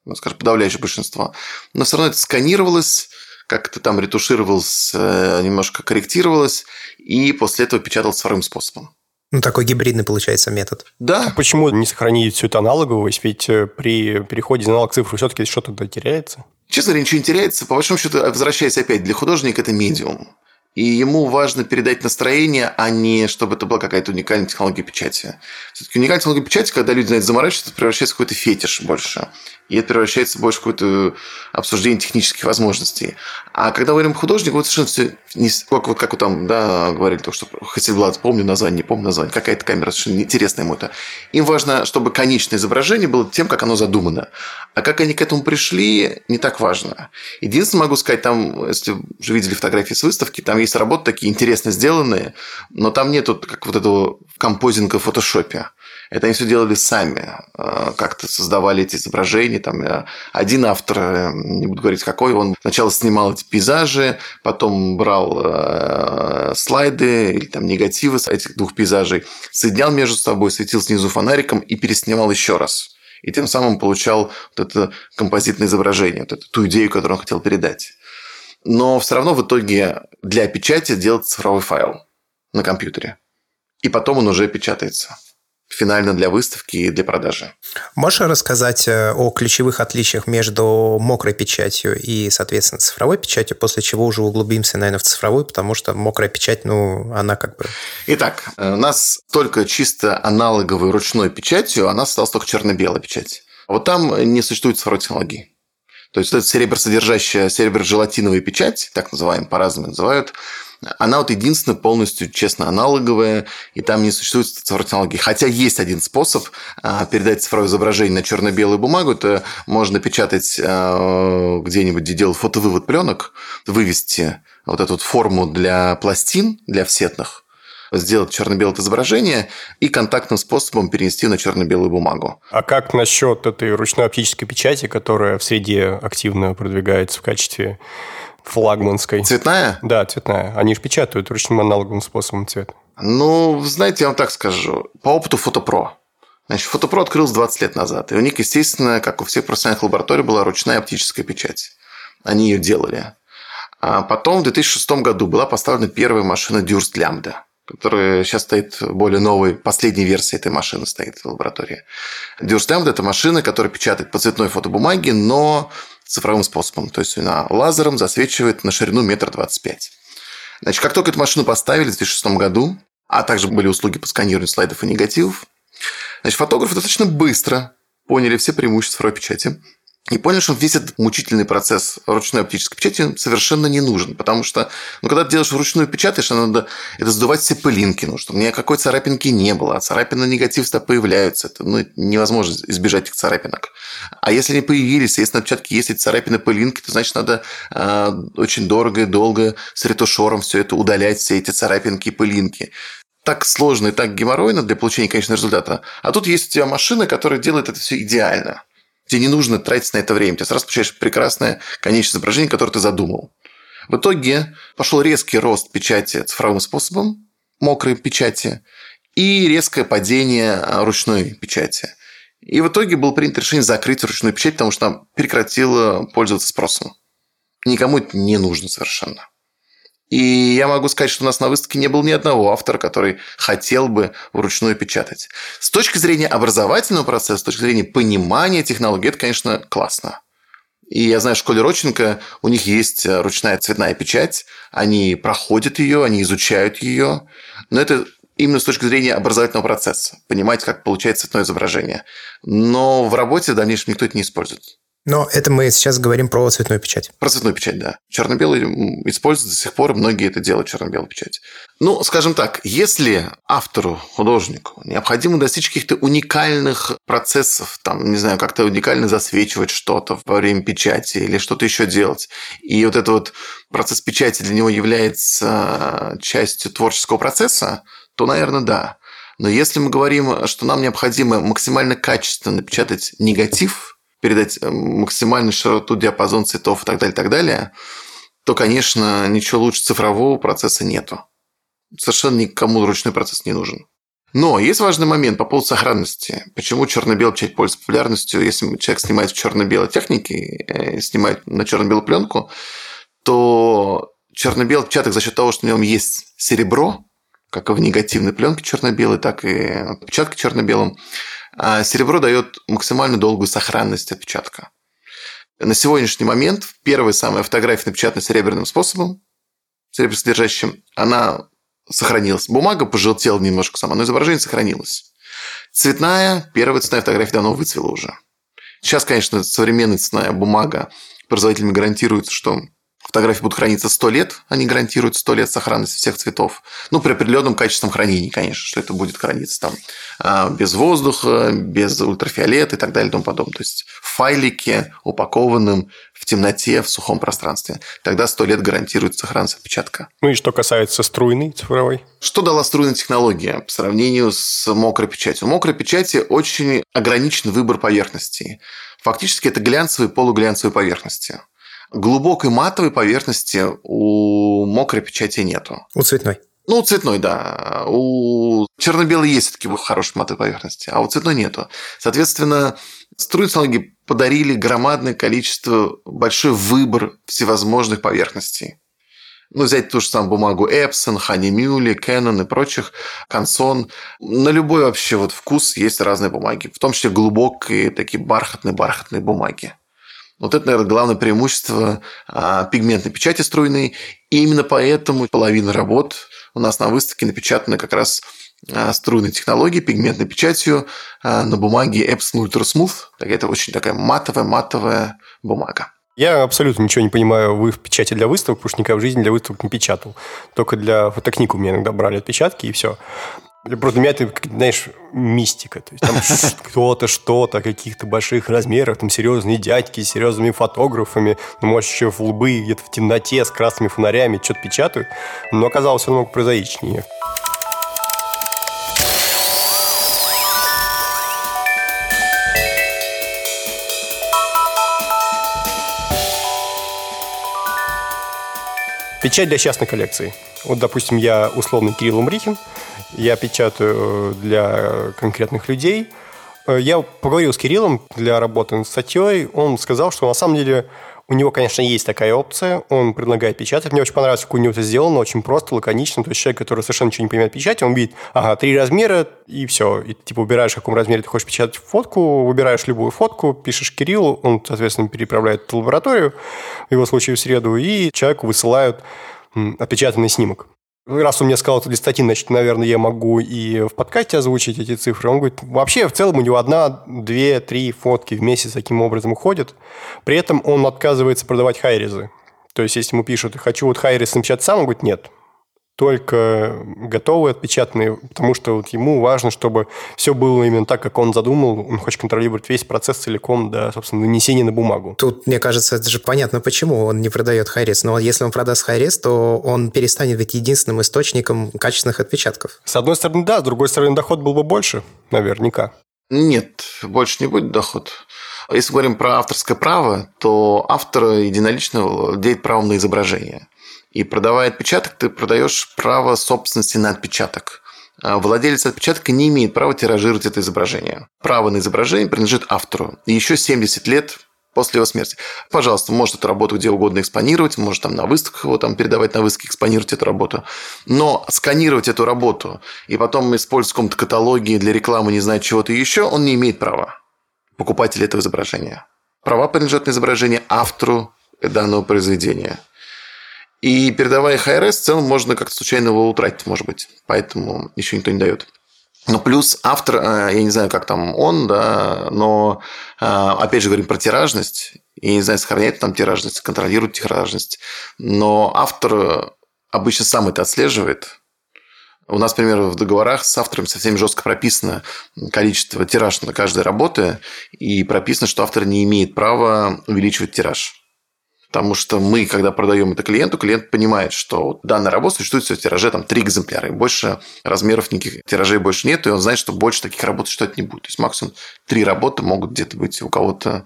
ну, скажем, подавляющее большинство. Но все равно это сканировалось, как-то там ретушировалось, э, немножко корректировалось, и после этого печаталось вторым способом. Ну, такой гибридный получается метод. Да. А почему не сохранить всю эту аналоговость? Ведь э, при переходе из аналог цифры все-таки что-то теряется. Честно говоря, ничего не теряется. По большому счету, возвращаясь опять, для художника это медиум. И ему важно передать настроение, а не чтобы это была какая-то уникальная технология печати. Все-таки уникальная технология печати, когда люди на это заморачиваются, это превращается в какой-то фетиш больше. И это превращается больше в какое-то обсуждение технических возможностей. А когда говорим художник, вот совершенно все не, как, вот как вы там да, говорили, то, что Хасельблад, помню название, не помню название, какая-то камера совершенно интересная ему это. Им важно, чтобы конечное изображение было тем, как оно задумано. А как они к этому пришли, не так важно. Единственное, могу сказать, там, если уже видели фотографии с выставки, там есть работы такие интересно сделанные, но там нету как вот этого композинга в фотошопе. Это они все делали сами, э, как-то создавали эти изображения. Там э, один автор, э, не буду говорить какой, он сначала снимал эти пейзажи, потом брал слайды или там негативы этих двух пейзажей, соединял между собой, светил снизу фонариком и переснимал еще раз. И тем самым получал вот это композитное изображение, вот эту, ту идею, которую он хотел передать. Но все равно в итоге для печати делать цифровой файл на компьютере. И потом он уже печатается финально для выставки и для продажи. Можешь рассказать э, о ключевых отличиях между мокрой печатью и, соответственно, цифровой печатью, после чего уже углубимся, наверное, в цифровую, потому что мокрая печать, ну, она как бы... Итак, э, у нас только чисто аналоговой ручной печатью, а у нас осталась только черно-белая печать. Вот там не существует цифровой технологии. То есть, это серебросодержащая, серебро-желатиновая печать, так называемая, по-разному называют, она вот единственная полностью, честно, аналоговая, и там не существует цифровой технологии. Хотя есть один способ а, передать цифровое изображение на черно-белую бумагу, это можно печатать а, где-нибудь, где делал фотовывод пленок, вывести вот эту форму для пластин, для офсетных, сделать черно-белое изображение и контактным способом перенести на черно-белую бумагу. А как насчет этой ручной оптической печати, которая в среде активно продвигается в качестве флагманской? Цветная? Да, цветная. Они же печатают ручным аналоговым способом цвет. Ну, знаете, я вам так скажу. По опыту Фотопро. Значит, Фотопро открылся 20 лет назад. И у них, естественно, как у всех профессиональных лабораторий, была ручная оптическая печать. Они ее делали. А потом в 2006 году была поставлена первая машина Дюрст Лямбда которая сейчас стоит более новой, последней версии этой машины стоит в лаборатории. Дюрст Лямбда – это машина, которая печатает по цветной фотобумаге, но цифровым способом. То есть она лазером засвечивает на ширину метр двадцать пять. Значит, как только эту машину поставили в 2006 году, а также были услуги по сканированию слайдов и негативов, значит, фотографы достаточно быстро поняли все преимущества цифровой печати и понял, что весь этот мучительный процесс ручной оптической печати совершенно не нужен. Потому что, ну, когда ты делаешь вручную печатаешь, надо это сдувать все пылинки. Ну, чтобы никакой царапинки не было. А царапины негативства появляются. Это, ну, невозможно избежать этих царапинок. А если они появились, если на отпечатке есть эти царапины, пылинки, то значит надо э, очень дорого и долго с ретушером все это удалять, все эти царапинки и пылинки так сложно и так геморройно для получения конечного результата. А тут есть у тебя машина, которая делает это все идеально. Тебе не нужно тратить на это время. Ты сразу получаешь прекрасное конечное изображение, которое ты задумал. В итоге пошел резкий рост печати цифровым способом, мокрой печати, и резкое падение а, ручной печати. И в итоге было принято решение закрыть ручную печать, потому что она прекратила пользоваться спросом. Никому это не нужно совершенно. И я могу сказать, что у нас на выставке не было ни одного автора, который хотел бы вручную печатать. С точки зрения образовательного процесса, с точки зрения понимания технологии, это, конечно, классно. И я знаю, в школе Роченко у них есть ручная цветная печать, они проходят ее, они изучают ее, но это именно с точки зрения образовательного процесса, понимать, как получается цветное изображение. Но в работе в дальнейшем никто это не использует. Но это мы сейчас говорим про цветную печать. Про цветную печать, да. Черно-белый используют до сих пор, многие это делают, черно-белую печать. Ну, скажем так, если автору, художнику необходимо достичь каких-то уникальных процессов, там, не знаю, как-то уникально засвечивать что-то во время печати или что-то еще делать, и вот этот вот процесс печати для него является частью творческого процесса, то, наверное, да. Но если мы говорим, что нам необходимо максимально качественно напечатать негатив – передать э, максимальную широту, диапазон цветов и так далее, и так далее, то, конечно, ничего лучше цифрового процесса нету. Совершенно никому ручной процесс не нужен. Но есть важный момент по поводу сохранности. Почему черно-белый печать пользуется популярностью? Если человек снимает в черно-белой технике, э, снимает на черно-белую пленку, то черно-белый печаток за счет того, что в нем есть серебро, как и в негативной пленке черно-белой, так и отпечатке черно-белом, а серебро дает максимально долгую сохранность отпечатка. На сегодняшний момент первая самая фотография напечатана серебряным способом, серебросодержащим, она сохранилась. Бумага пожелтела немножко сама, но изображение сохранилось. Цветная, первая цветная фотография давно выцвела уже. Сейчас, конечно, современная цветная бумага производителями гарантирует, что Фотографии будут храниться 100 лет, они гарантируют 100 лет сохранности всех цветов. Ну, при определенном качественном хранении, конечно, что это будет храниться там а, без воздуха, без ультрафиолета и так далее и тому подобное. То есть в файлике, упакованном в темноте, в сухом пространстве. Тогда 100 лет гарантирует сохранность отпечатка. Ну и что касается струйной цифровой? Что дала струйная технология по сравнению с мокрой печатью? У мокрой печати очень ограничен выбор поверхностей. Фактически это глянцевые и полуглянцевые поверхности. Глубокой матовой поверхности у мокрой печати нету. У цветной. Ну, у цветной, да. У черно-белой есть все-таки хорошие матовые поверхности, а у цветной нету. Соответственно, струйные подарили громадное количество, большой выбор всевозможных поверхностей. Ну, взять ту же самую бумагу Epson, Honeymulle, Canon и прочих, Canson. На любой вообще вот вкус есть разные бумаги, в том числе глубокие такие бархатные-бархатные бумаги. Вот это, наверное, главное преимущество а, пигментной печати струйной. И именно поэтому половина работ у нас на выставке напечатаны как раз а, струйной технологией, пигментной печатью а, на бумаге Epson Ultra Smooth. Это очень такая матовая-матовая бумага. Я абсолютно ничего не понимаю в печати для выставок, потому что никогда в жизни для выставок не печатал. Только для фотокниг у меня иногда брали отпечатки, и все. Просто меня ты, знаешь, мистика. То есть там кто-то, что-то, каких-то больших размеров, там серьезные дядьки с серьезными фотографами, ну, может, еще в лбы, где-то в темноте с красными фонарями что-то печатают. Но оказалось все намного прозаичнее. Печать для частной коллекции. Вот, допустим, я условный Кирилл Умрихин – я печатаю для конкретных людей. Я поговорил с Кириллом для работы над статьей. Он сказал, что на самом деле у него, конечно, есть такая опция. Он предлагает печатать. Мне очень понравилось, как у него это сделано. Очень просто, лаконично. То есть человек, который совершенно ничего не понимает печати, он видит, ага, три размера, и все. И типа выбираешь, в каком размере ты хочешь печатать фотку, выбираешь любую фотку, пишешь Кириллу, он, соответственно, переправляет в лабораторию, в его случае в среду, и человеку высылают отпечатанный снимок. Раз он мне сказал это для статьи, значит, наверное, я могу и в подкасте озвучить эти цифры. Он говорит, вообще, в целом у него одна, две, три фотки в месяц таким образом уходят. При этом он отказывается продавать хайрезы. То есть, если ему пишут, хочу вот хайрез напечатать сам, он говорит, нет, только готовые, отпечатанные, потому что вот ему важно, чтобы все было именно так, как он задумал. Он хочет контролировать весь процесс целиком до, собственно, нанесения на бумагу. Тут, мне кажется, это же понятно, почему он не продает хайрес. Но если он продаст хайрес, то он перестанет быть единственным источником качественных отпечатков. С одной стороны, да, с другой стороны, доход был бы больше, наверняка. Нет, больше не будет доход. Если говорим про авторское право, то автор единолично владеет правом на изображение. И продавая отпечаток, ты продаешь право собственности на отпечаток. А владелец отпечатка не имеет права тиражировать это изображение. Право на изображение принадлежит автору. И еще 70 лет после его смерти. Пожалуйста, может эту работу где угодно экспонировать, может там на выставках его там передавать на выставке, экспонировать эту работу. Но сканировать эту работу и потом использовать в каком-то каталоге для рекламы, не знаю, чего-то еще, он не имеет права. Покупатель этого изображения. Права принадлежат на изображение автору данного произведения. И передавая в целом можно как-то случайно его утратить, может быть. Поэтому еще никто не дает. Но плюс автор, э, я не знаю, как там он, да, но э, опять же говорим про тиражность. Я не знаю, сохраняет там тиражность, контролирует тиражность. Но автор обычно сам это отслеживает. У нас, например, в договорах с автором совсем жестко прописано количество тираж на каждой работы, и прописано, что автор не имеет права увеличивать тираж. Потому что мы, когда продаем это клиенту, клиент понимает, что данная работа существует в тираже там три экземпляра, и больше размеров никаких тиражей больше нет, и он знает, что больше таких работ что-то не будет. То есть максимум три работы могут где-то быть у кого-то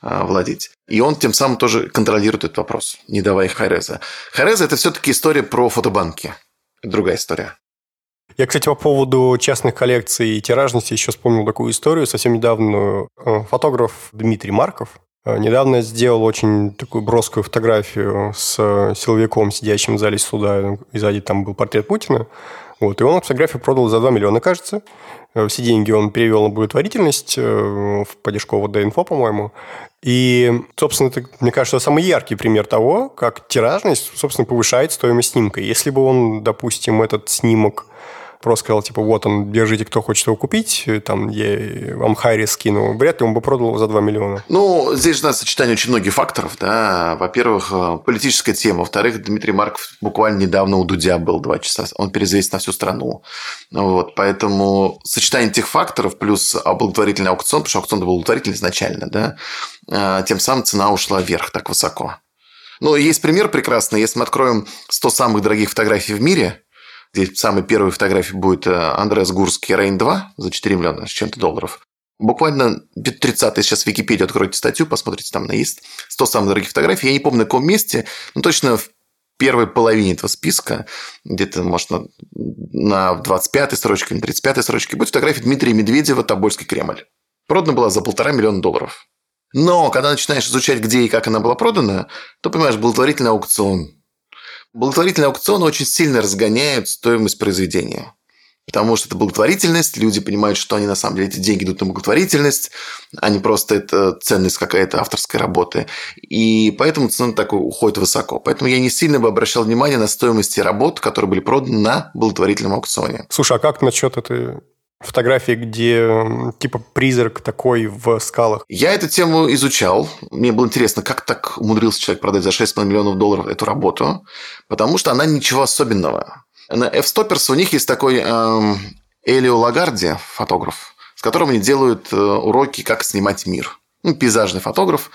а, владеть. И он тем самым тоже контролирует этот вопрос, не давая хайреза. Хайреза – это все-таки история про фотобанки. Другая история. Я, кстати, по поводу частных коллекций и тиражности еще вспомнил такую историю. Совсем недавно э, фотограф Дмитрий Марков, Э, недавно сделал очень такую броскую фотографию с силовиком, сидящим в зале суда, и сзади там был портрет Путина. Вот, и он фотографию продал за 2 миллиона, кажется. Э, все деньги он перевел на благотворительность э, в Падежково инфо, по-моему. И, собственно, это, мне кажется, самый яркий пример того, как тиражность, собственно, повышает стоимость снимка. Если бы он, допустим, этот снимок просто сказал, типа, вот он, держите, кто хочет его купить, там, я вам Хайри скину, вряд ли он бы продал его за 2 миллиона. Ну, здесь же нас сочетание очень многих факторов, да. Во-первых, э, политическая тема. Во-вторых, Дмитрий Марков буквально недавно у Дудя был два часа. Он переизвестен на всю страну. Вот, поэтому сочетание этих факторов плюс благотворительный аукцион, потому что аукцион был благотворительный изначально, да, э, тем самым цена ушла вверх так высоко. Ну, есть пример прекрасный. Если мы откроем 100 самых дорогих фотографий в мире, Здесь самой первой фотографии будет э, Андреас Гурский Рейн 2 за 4 миллиона с чем-то долларов. Буквально 30 сейчас в Википедию откройте статью, посмотрите, там есть 100 самых дорогих фотографий. Я не помню, на каком месте, но точно в первой половине этого списка, где-то, может, на, на 25-й строчке, на 35-й строчке, будет фотография Дмитрия Медведева «Тобольский Кремль». Продана была за полтора миллиона долларов. Но когда начинаешь изучать, где и как она была продана, то понимаешь, благотворительный аукцион, Благотворительные аукционы очень сильно разгоняют стоимость произведения. Потому что это благотворительность, люди понимают, что они на самом деле эти деньги идут на благотворительность, а не просто это ценность какая-то авторской работы. И поэтому цена такой уходит высоко. Поэтому я не сильно бы обращал внимание на стоимости работ, которые были проданы на благотворительном аукционе. Слушай, а как насчет этой фотографии, где типа призрак такой в скалах. Я эту тему изучал. Мне было интересно, как так умудрился человек продать за 6,5 миллионов долларов эту работу, потому что она ничего особенного. На F-Stoppers у них есть такой эм, Элио Лагарди, фотограф, с которым они делают э, уроки, как снимать мир. Ну, пейзажный фотограф.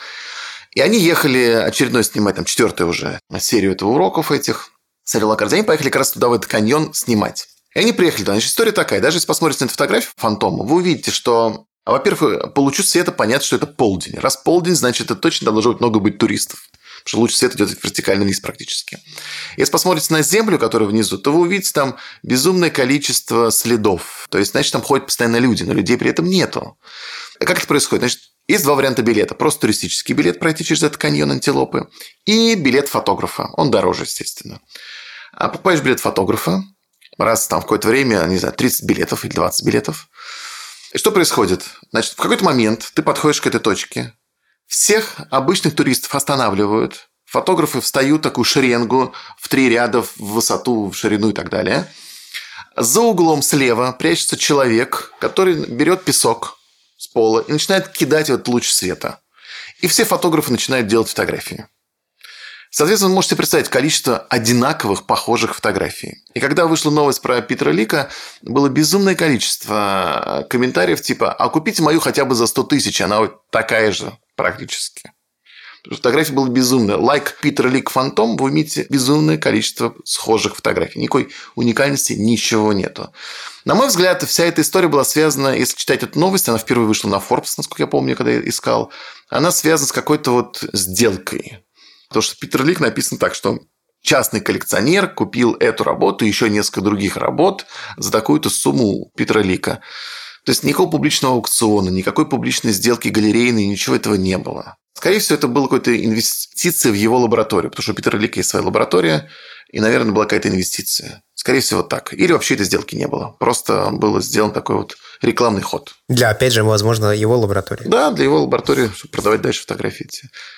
И они ехали очередной снимать, там, четвертую уже серию этого уроков этих. С Элио Лагарди. Они поехали как раз туда, в этот каньон, снимать. И они приехали туда. Значит, история такая. Даже если посмотрите на фотографию фантома, вы увидите, что во-первых, по лучу света понятно, что это полдень. Раз полдень, значит, это точно должно быть много быть туристов. Потому что луч света идет вертикально вниз практически. Если посмотрите на Землю, которая внизу, то вы увидите там безумное количество следов. То есть, значит, там ходят постоянно люди, но людей при этом нету. Как это происходит? Значит, есть два варианта билета. Просто туристический билет пройти через этот каньон антилопы и билет фотографа. Он дороже, естественно. А покупаешь билет фотографа, раз там в какое-то время, не знаю, 30 билетов или 20 билетов. И что происходит? Значит, в какой-то момент ты подходишь к этой точке, всех обычных туристов останавливают, фотографы встают такую шеренгу в три ряда в высоту, в ширину и так далее. За углом слева прячется человек, который берет песок с пола и начинает кидать этот луч света. И все фотографы начинают делать фотографии. Соответственно, можете представить количество одинаковых, похожих фотографий. И когда вышла новость про Питера Лика, было безумное количество комментариев типа «А купите мою хотя бы за 100 тысяч, она вот такая же практически». Фотографий было безумно. Лайк Питер Лик Фантом, вы имеете безумное количество схожих фотографий. Никакой уникальности, ничего нету. На мой взгляд, вся эта история была связана, если читать эту новость, она впервые вышла на Forbes, насколько я помню, когда я искал, она связана с какой-то вот сделкой. Потому что Питер Лик написано так, что частный коллекционер купил эту работу и еще несколько других работ за такую-то сумму Питера Лика. То есть никакого публичного аукциона, никакой публичной сделки галерейной, ничего этого не было. Скорее всего, это была какая-то инвестиция в его лабораторию, потому что у Питера Лика есть своя лаборатория, и, наверное, была какая-то инвестиция. Скорее всего, так. Или вообще этой сделки не было. Просто был сделан такой вот рекламный ход. Для, опять же, возможно, его лаборатории. Да, для его лаборатории, чтобы продавать дальше фотографии.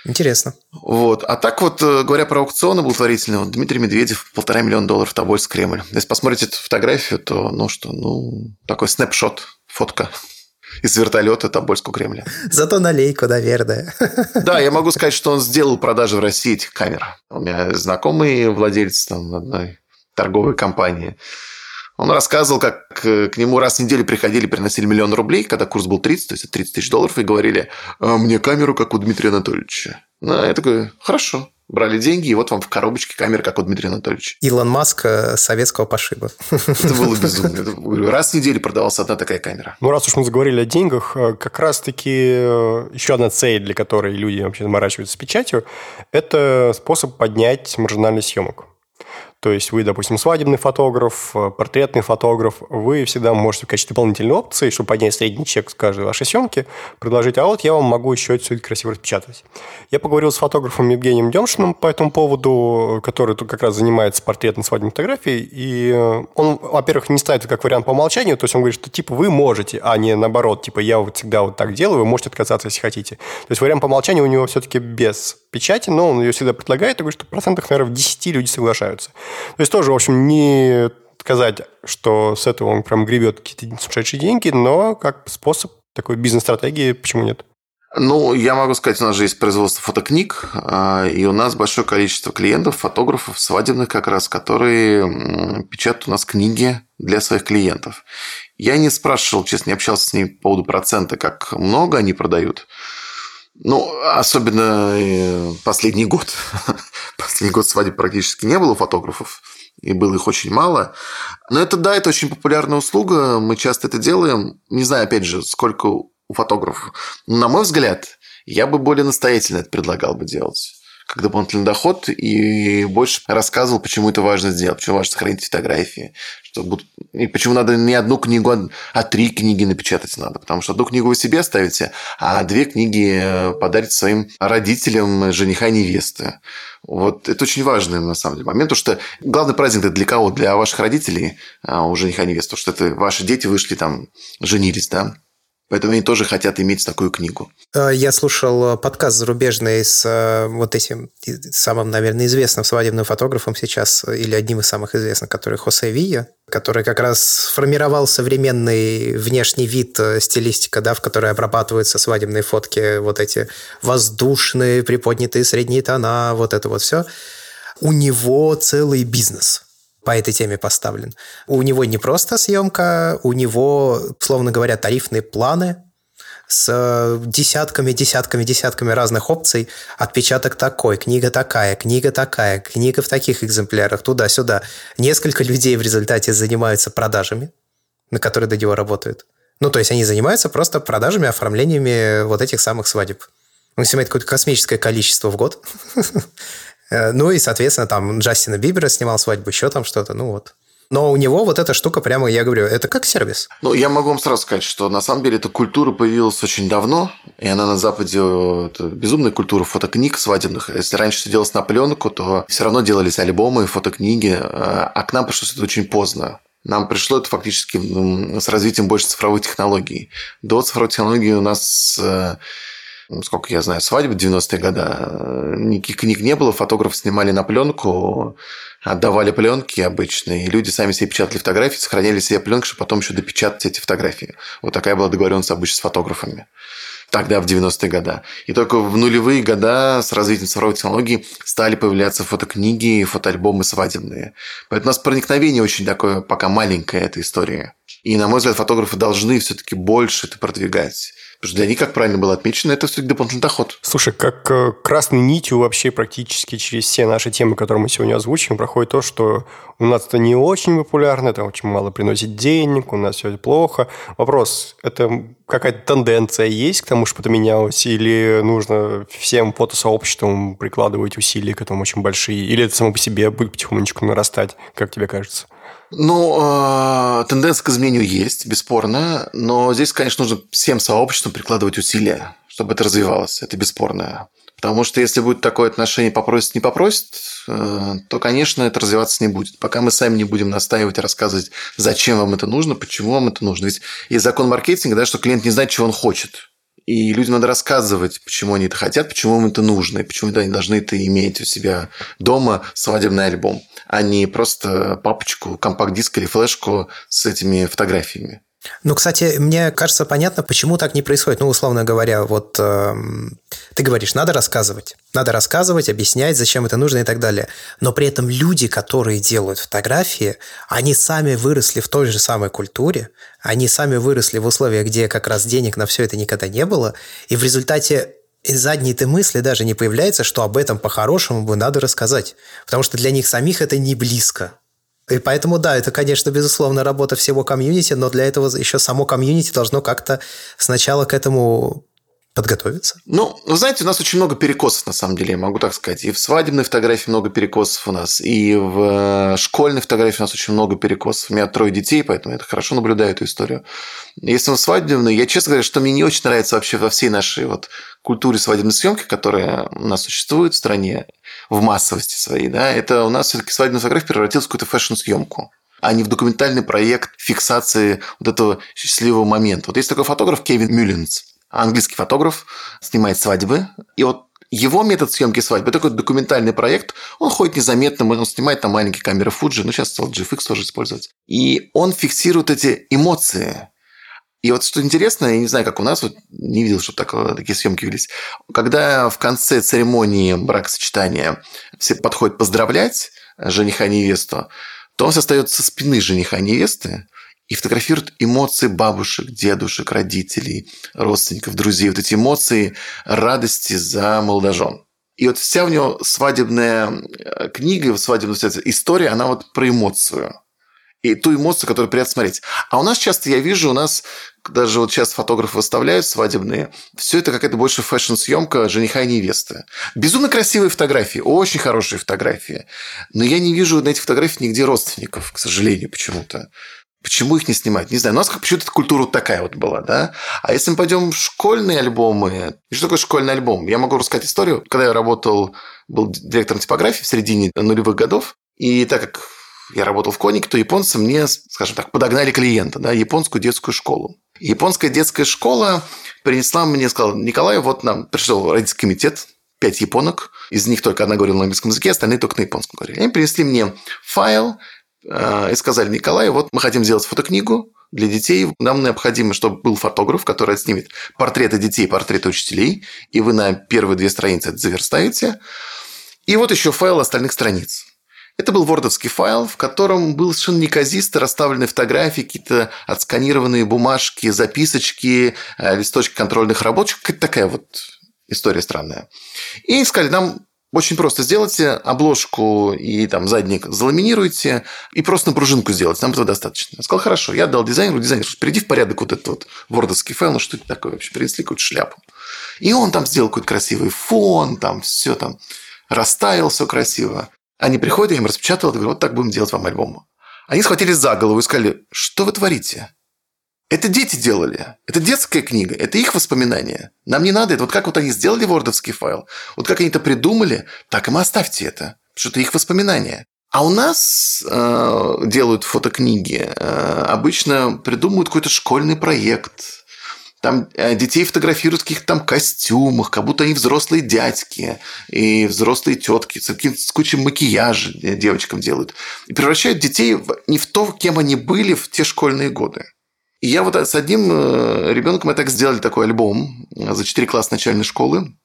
Интересно. Вот. А так вот, э, говоря про аукционы благотворительные, вот Дмитрий Медведев, полтора миллиона долларов Тобольск, Кремль. Если посмотрите эту фотографию, то, ну что, ну, такой снапшот, фотка из вертолета Тобольского Кремля. Зато налейку, наверное. Да, я могу сказать, что он сделал продажи в России этих камер. У меня знакомый владелец там одной торговой компании. Он рассказывал, как к нему раз в неделю приходили, приносили миллион рублей, когда курс был 30, то есть 30 тысяч долларов, и говорили, «А мне камеру, как у Дмитрия Анатольевича. Ну, я такой, хорошо. Брали деньги, и вот вам в коробочке камера, как у Дмитрия Анатольевича. Илон Маск э, советского пошиба. Это было *laughs* безумно. Раз в неделю продавалась одна такая камера. Ну, раз уж мы заговорили о деньгах, э, как раз-таки э, еще одна цель, для которой люди вообще заморачиваются с печатью, это способ поднять маржинальность съемок. То есть вы, допустим, свадебный фотограф, э, портретный фотограф, вы всегда можете в качестве дополнительной опции, чтобы поднять средний чек с каждой вашей съемки, предложить, а вот я вам могу еще все красиво распечатать. Я поговорил с фотографом Евгением Демшиным по этому поводу, который тут как раз занимается портретной свадебной фотографией, и э, он, во-первых, не ставит как вариант по умолчанию, то есть он говорит, что типа вы можете, а не наоборот, типа я вот всегда вот так делаю, вы можете отказаться, если хотите. То есть вариант по умолчанию у него все-таки без печати, но он ее всегда предлагает, и говорит, что в процентах, наверное, в 10 люди соглашаются. То есть тоже, в общем, не сказать, что с этого он прям гребет какие-то сумасшедшие деньги, но как способ такой бизнес-стратегии, почему нет? Ну, я могу сказать, у нас же есть производство фотокниг, а, и у нас большое количество клиентов, фотографов, свадебных как раз, которые печатают у нас книги для своих клиентов. Я не спрашивал, честно, не общался с ними по поводу процента, как много они продают. Ну, особенно э, последний год. *laughs* последний год свадеб практически не было у фотографов, и было их очень мало. Но это, да, это очень популярная услуга, мы часто это делаем. Не знаю, опять же, сколько у фотографов. На мой взгляд, я бы более настоятельно это предлагал бы делать как дополнительный доход и больше рассказывал, почему это важно сделать, почему важно сохранить фотографии, что будут... и почему надо не одну книгу, а, а три книги напечатать надо. Потому что одну книгу вы себе оставите, а две книги э, подарите своим родителям жениха и невесты. Вот это очень важный, на самом деле, момент, потому что главный праздник это для кого? Для ваших родителей, а у жениха и невесты, потому что это ваши дети вышли там, женились, да, Поэтому они тоже хотят иметь такую книгу. Э, я слушал э, подкаст зарубежный с э, вот этим самым, наверное, известным свадебным фотографом сейчас, или одним из самых известных, который Хосе Вия, который как раз сформировал современный внешний вид, стилистика, да, в которой обрабатываются свадебные фотки, вот эти воздушные, приподнятые средние тона, вот это вот все. У него целый бизнес – по этой теме поставлен. У него не просто съемка, у него, словно говоря, тарифные планы с десятками, десятками, десятками разных опций. Отпечаток такой, книга такая, книга такая, книга в таких экземплярах, туда-сюда. Несколько людей в результате занимаются продажами, на которые до него работают. Ну, то есть они занимаются просто продажами, оформлениями вот этих самых свадеб. Он снимает какое-то космическое количество в год. *laughs* Э, ну и, соответственно, там Джастина Бибера снимал свадьбу, еще там что-то, ну вот. Но у него вот эта штука прямо, я говорю, это как сервис. Ну, я могу вам сразу сказать, что на самом деле эта культура появилась очень давно, и она на Западе это безумная культура фотокниг свадебных. Если раньше все делалось на пленку, то все равно делались альбомы, фотокниги, э, а к нам пришлось это очень поздно. Нам пришло это фактически с развитием больше цифровых технологий. До цифровых технологий у нас э, сколько я знаю, свадьбы 90-е годы, никаких книг не было, фотографы снимали на пленку, отдавали пленки обычные, и люди сами себе печатали фотографии, сохраняли себе пленки, чтобы потом еще допечатать эти фотографии. Вот такая была договоренность обычно с фотографами тогда, в 90-е годы. И только в нулевые года с развитием цифровой технологий стали появляться фотокниги фотоальбомы свадебные. Поэтому у нас проникновение очень такое пока маленькое этой истории. И, на мой взгляд, фотографы должны все-таки больше это продвигать. Потому что для них, как правильно было отмечено, это все-таки дополнительный доход. Слушай, как э, красной нитью вообще практически через все наши темы, которые мы сегодня озвучим, проходит то, что у нас это не очень популярно, это очень мало приносит денег, у нас все плохо. Вопрос, это какая-то тенденция есть к тому, что менялось, или нужно всем фотосообществам прикладывать усилия к этому очень большие, или это само по себе будет потихонечку нарастать, как тебе кажется? Ну, э, тенденция к изменению есть, бесспорно, но здесь, конечно, нужно всем сообществам прикладывать усилия, чтобы это развивалось. Это бесспорно. Потому что если будет такое отношение попросит, не попросит, э, то, конечно, это развиваться не будет. Пока мы сами не будем настаивать и рассказывать, зачем вам это нужно, почему вам это нужно. Ведь есть закон маркетинга, да, что клиент не знает, чего он хочет. И людям надо рассказывать, почему они это хотят, почему им это нужно, и почему они должны это иметь у себя дома, свадебный альбом, а не просто папочку, компакт-диск или флешку с этими фотографиями. Ну, кстати, мне кажется, понятно, почему так не происходит. Ну, условно говоря, вот э, ты говоришь, надо рассказывать. Надо рассказывать, объяснять, зачем это нужно и так далее. Но при этом люди, которые делают фотографии, они сами выросли в той же самой культуре, они сами выросли в условиях, где как раз денег на все это никогда не было, и в результате из задней-то мысли даже не появляется, что об этом по-хорошему бы надо рассказать. Потому что для них самих это не близко. И поэтому, да, это, конечно, безусловно, работа всего комьюнити, но для этого еще само комьюнити должно как-то сначала к этому подготовиться? Ну, вы знаете, у нас очень много перекосов, на самом деле, я могу так сказать. И в свадебной фотографии много перекосов у нас, и в э, школьной фотографии у нас очень много перекосов. У меня трое детей, поэтому я хорошо наблюдаю эту историю. Если мы свадебные, я честно говоря, что мне не очень нравится вообще во всей нашей вот культуре свадебной съемки, которая у нас существует в стране, в массовости своей, да, это у нас все-таки свадебная фотография превратилась в какую-то фэшн-съемку а не в документальный проект фиксации вот этого счастливого момента. Вот есть такой фотограф Кевин Мюллинс английский фотограф, снимает свадьбы. И вот его метод съемки свадьбы – такой документальный проект. Он ходит незаметно, он снимает там маленькие камеры Fuji, ну, сейчас стал GFX тоже использовать. И он фиксирует эти эмоции. И вот что интересно, я не знаю, как у нас, вот не видел, чтобы так, такие съемки велись. Когда в конце церемонии бракосочетания все подходят поздравлять жениха и невесту, то он остается со спины жениха и невесты, и фотографирует эмоции бабушек, дедушек, родителей, родственников, друзей. Вот эти эмоции радости за молодожен. И вот вся у него свадебная э, книга, свадебная история, она вот про эмоцию. И ту эмоцию, которую приятно смотреть. А у нас часто, я вижу, у нас даже вот сейчас фотографы выставляют свадебные, все это какая-то больше фэшн-съемка жениха и невесты. Безумно красивые фотографии, очень хорошие фотографии. Но я не вижу на этих фотографиях нигде родственников, к сожалению, почему-то. Почему их не снимать? Не знаю. У нас почему-то культура вот такая вот была, да? А если мы пойдем в школьные альбомы... Что такое школьный альбом? Я могу рассказать историю. Когда я работал, был директором типографии в середине нулевых годов, и так как я работал в Конике, то японцы мне, скажем так, подогнали клиента, да, японскую детскую школу. японская детская школа принесла мне, сказала, Николай, вот нам пришел родительский комитет, пять японок, из них только одна говорила на английском языке, остальные только на японском говорили. Они принесли мне файл, и сказали, Николай, вот мы хотим сделать фотокнигу для детей. Нам необходимо, чтобы был фотограф, который отснимет портреты детей, портреты учителей, и вы на первые две страницы это заверстаете. И вот еще файл остальных страниц. Это был вордовский файл, в котором был совершенно неказисто расставлены фотографии, какие-то отсканированные бумажки, записочки, э, листочки контрольных работ. Какая-то такая вот история странная. И сказали, нам Очень просто. Сделайте обложку и там задник заламинируйте, и просто на пружинку сделайте. Нам этого достаточно. Я сказал, хорошо, я дал дизайнеру, дизайнер, приди в порядок вот этот вот вордовский файл, ну что это такое вообще? Принесли какую-то шляпу. И он там сделал какой-то красивый фон, там все там расставил, все красиво. Они приходят, я им распечатал, говорю, вот так будем делать вам альбом. Они схватились за голову и сказали, что вы творите? Это дети делали. Это детская книга. Это их воспоминания. Нам не надо это. Вот как вот они сделали вордовский файл, вот как они это придумали, так им оставьте это. Потому что это их воспоминания. А у нас э, делают фотокниги, э, обычно придумывают какой-то школьный проект, там э, детей фотографируют в каких-то там костюмах, как будто они взрослые дядьки и взрослые тетки, с, с кучей макияжа девочкам делают. И превращают детей в, не в то, кем они были в те школьные годы. И я вот с одним э, ребенком мы так сделали такой альбом за 4 класса начальной школы.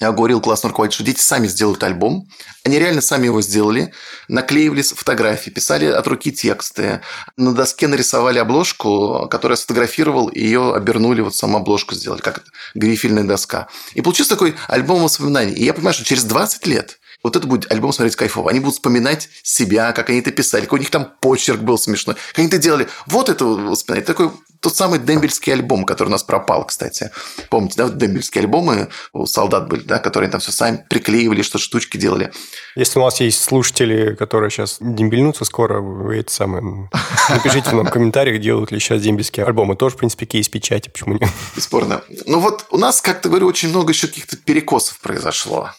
Я говорил классному руководителю, что дети сами сделают альбом. Они реально сами его сделали. Наклеивали фотографии, писали от руки тексты. На доске нарисовали обложку, которую я сфотографировал, и ее обернули, вот саму обложку сделали, как грифельная доска. И получился такой альбом воспоминаний. И я понимаю, что через 20 лет вот это будет альбом смотреть кайфово. Они будут вспоминать себя, как они это писали, какой у них там почерк был смешной, как они это делали. Вот это воспоминание. Такой тот самый дембельский альбом, который у нас пропал, кстати. Помните, да, дембельские альбомы у солдат были, да, которые там все сами приклеивали, что штучки делали. Если у нас есть слушатели, которые сейчас дембельнутся скоро, вы это самое... Напишите нам в комментариях, делают ли сейчас дембельские альбомы. Тоже, в принципе, кейс печати, почему нет? Бесспорно. Ну вот у нас, как-то говорю, очень много еще каких-то перекосов произошло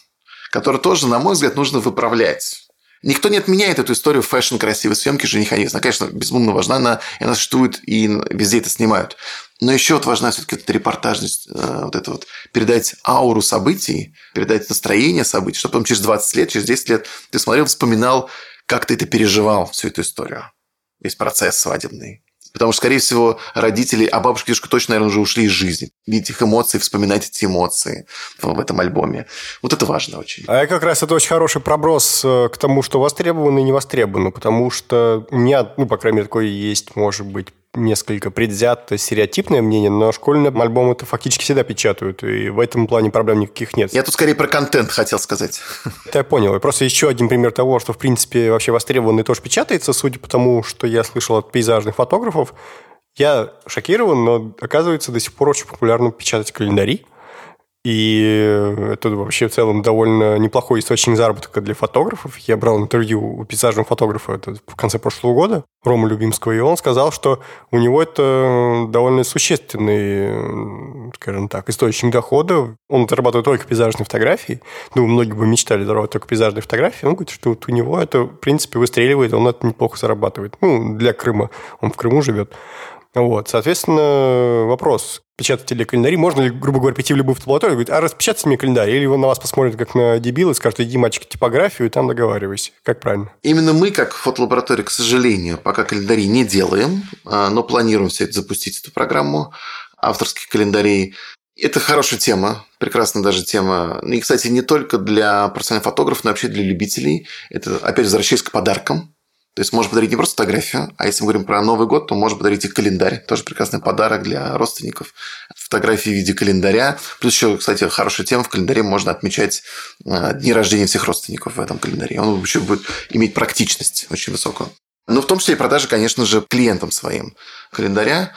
который тоже, на мой взгляд, нужно выправлять. Никто не отменяет эту историю fashion красивой съемки жениха невесты. Она, конечно, безумно важна, она, она существует, и везде это снимают. Но еще вот важна все-таки эта репортажность, э, вот это вот передать ауру событий, передать настроение событий, чтобы потом через 20 лет, через 10 лет ты смотрел, вспоминал, как ты это переживал, всю эту историю. Весь процесс свадебный. Потому что, скорее всего, родители, а бабушка и дедушка точно, наверное, уже ушли из жизни. Видеть их эмоции, вспоминать эти эмоции в этом альбоме. Вот это важно очень. А как раз это очень хороший проброс э, к тому, что востребовано и не востребовано. Потому что у меня, ну, по крайней мере, такое есть, может быть, несколько предвзято стереотипное мнение, но школьные альбомы это фактически всегда печатают, и в этом плане проблем никаких нет. Я тут скорее про контент хотел сказать. Это я понял. И просто еще один пример того, что, в принципе, вообще востребованный тоже печатается, судя по тому, что я слышал от пейзажных фотографов. Я шокирован, но оказывается до сих пор очень популярно печатать календари. И это вообще в целом довольно неплохой источник заработка для фотографов. Я брал интервью у пейзажного фотографа это в конце прошлого года, Рома Любимского, и он сказал, что у него это довольно существенный, скажем так, источник дохода. Он зарабатывает только пейзажные фотографии. Ну, многие бы мечтали зарабатывать только пейзажные фотографии. Он говорит, что вот у него это, в принципе, выстреливает, он это неплохо зарабатывает. Ну, для Крыма. Он в Крыму живет. Вот, соответственно, вопрос, печатать ли календари, можно ли, грубо говоря, прийти в любую фотолабораторию и говорить, а распечатайте мне календарь, или он на вас посмотрит как на дебила и скажет, иди, мальчик, типографию, и там договаривайся. Как правильно? Именно мы, как фотолаборатория, к сожалению, пока календари не делаем, а, но планируем все это запустить, эту программу авторских календарей. Это хорошая тема, прекрасная даже тема. И, кстати, не только для профессиональных фотографов, но вообще для любителей. Это, опять возвращаясь к подаркам. То есть, можно подарить не просто фотографию, а если мы говорим про Новый год, то можно подарить и календарь. Тоже прекрасный подарок для родственников. Фотографии в виде календаря. Плюс еще, кстати, хорошая тема. В календаре можно отмечать э, дни рождения всех родственников в этом календаре. Он еще будет иметь практичность очень высокую. Ну, в том числе и продажи, конечно же, клиентам своим календаря.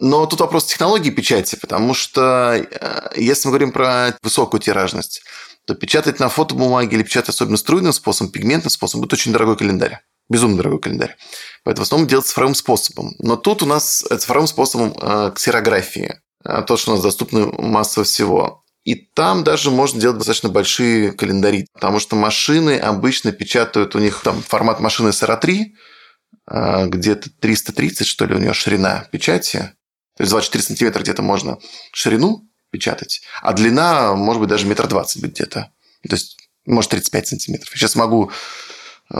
Но тут вопрос технологии печати, потому что э, если мы говорим про высокую тиражность, то печатать на фотобумаге или печатать особенно струйным способом, пигментным способом, будет очень дорогой календарь. Безумно дорогой календарь. Поэтому в основном делать цифровым способом. Но тут у нас цифровым способом э, ксерографии. Э, то, что у нас доступно массово всего. И там даже можно делать достаточно большие календари, потому что машины обычно печатают, у них там формат машины SRA3, э, где-то 330, что ли, у нее ширина печати. То есть 24 сантиметра где-то можно ширину печатать, а длина, может быть, даже метр двадцать быть где-то. То есть, может, 35 сантиметров. Сейчас могу Э,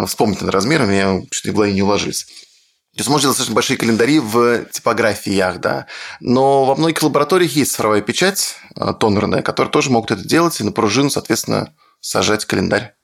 вспомнить над размерами, я что-то в голове не уложились. То есть можно достаточно большие календари в типографиях, да. Но во многих лабораториях есть цифровая печать э, тонерная, которая тоже могут это делать, и на пружину, соответственно, сажать календарь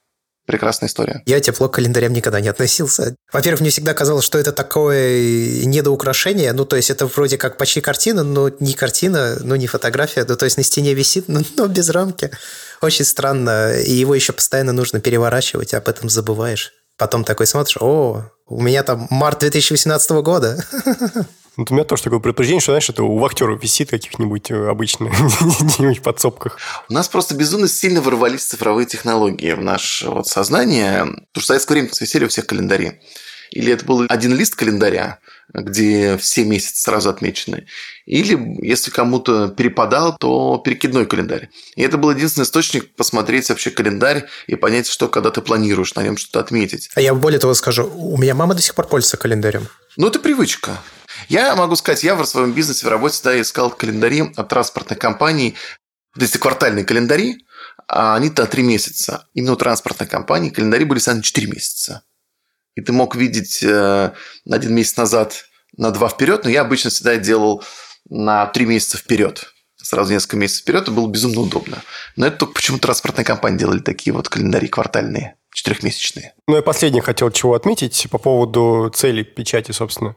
прекрасная история. Я тепло к календарям никогда не относился. Во-первых, мне всегда казалось, что это такое недоукрашение. Ну, то есть это вроде как почти картина, но не картина, ну, не фотография. Ну, то есть на стене висит, но, но без рамки. Очень странно. И его еще постоянно нужно переворачивать, об этом забываешь. Потом такой смотришь, о, у меня там март 2018 года. *laughs* Вот у меня тоже такое предупреждение, что, знаешь, это у вахтеров висит каких-нибудь э, обычных, *laughs* где-нибудь в подсобках. У нас просто безумно сильно ворвались цифровые технологии в наше вот сознание. Потому что в советское время висели у всех календари. Или это был один лист календаря, где все месяцы сразу отмечены. Или, если кому-то перепадал, то перекидной календарь. И это был единственный источник посмотреть вообще календарь и понять, что когда ты планируешь на нем что-то отметить. А я более того скажу, у меня мама до сих пор пользуется календарем. Ну, это привычка. Я могу сказать, я в своем бизнесе, в работе всегда искал календари от транспортных компаний, если квартальные календари, а они-то три месяца. Именно у транспортной компании календари были сами четыре месяца. И ты мог видеть э, один месяц назад на два вперед, но я обычно всегда делал на три месяца вперед. Сразу несколько месяцев вперед, это было безумно удобно. Но это только почему транспортные компании делали такие вот календари квартальные, четырехмесячные. Ну, я последний хотел чего отметить по поводу цели печати, собственно.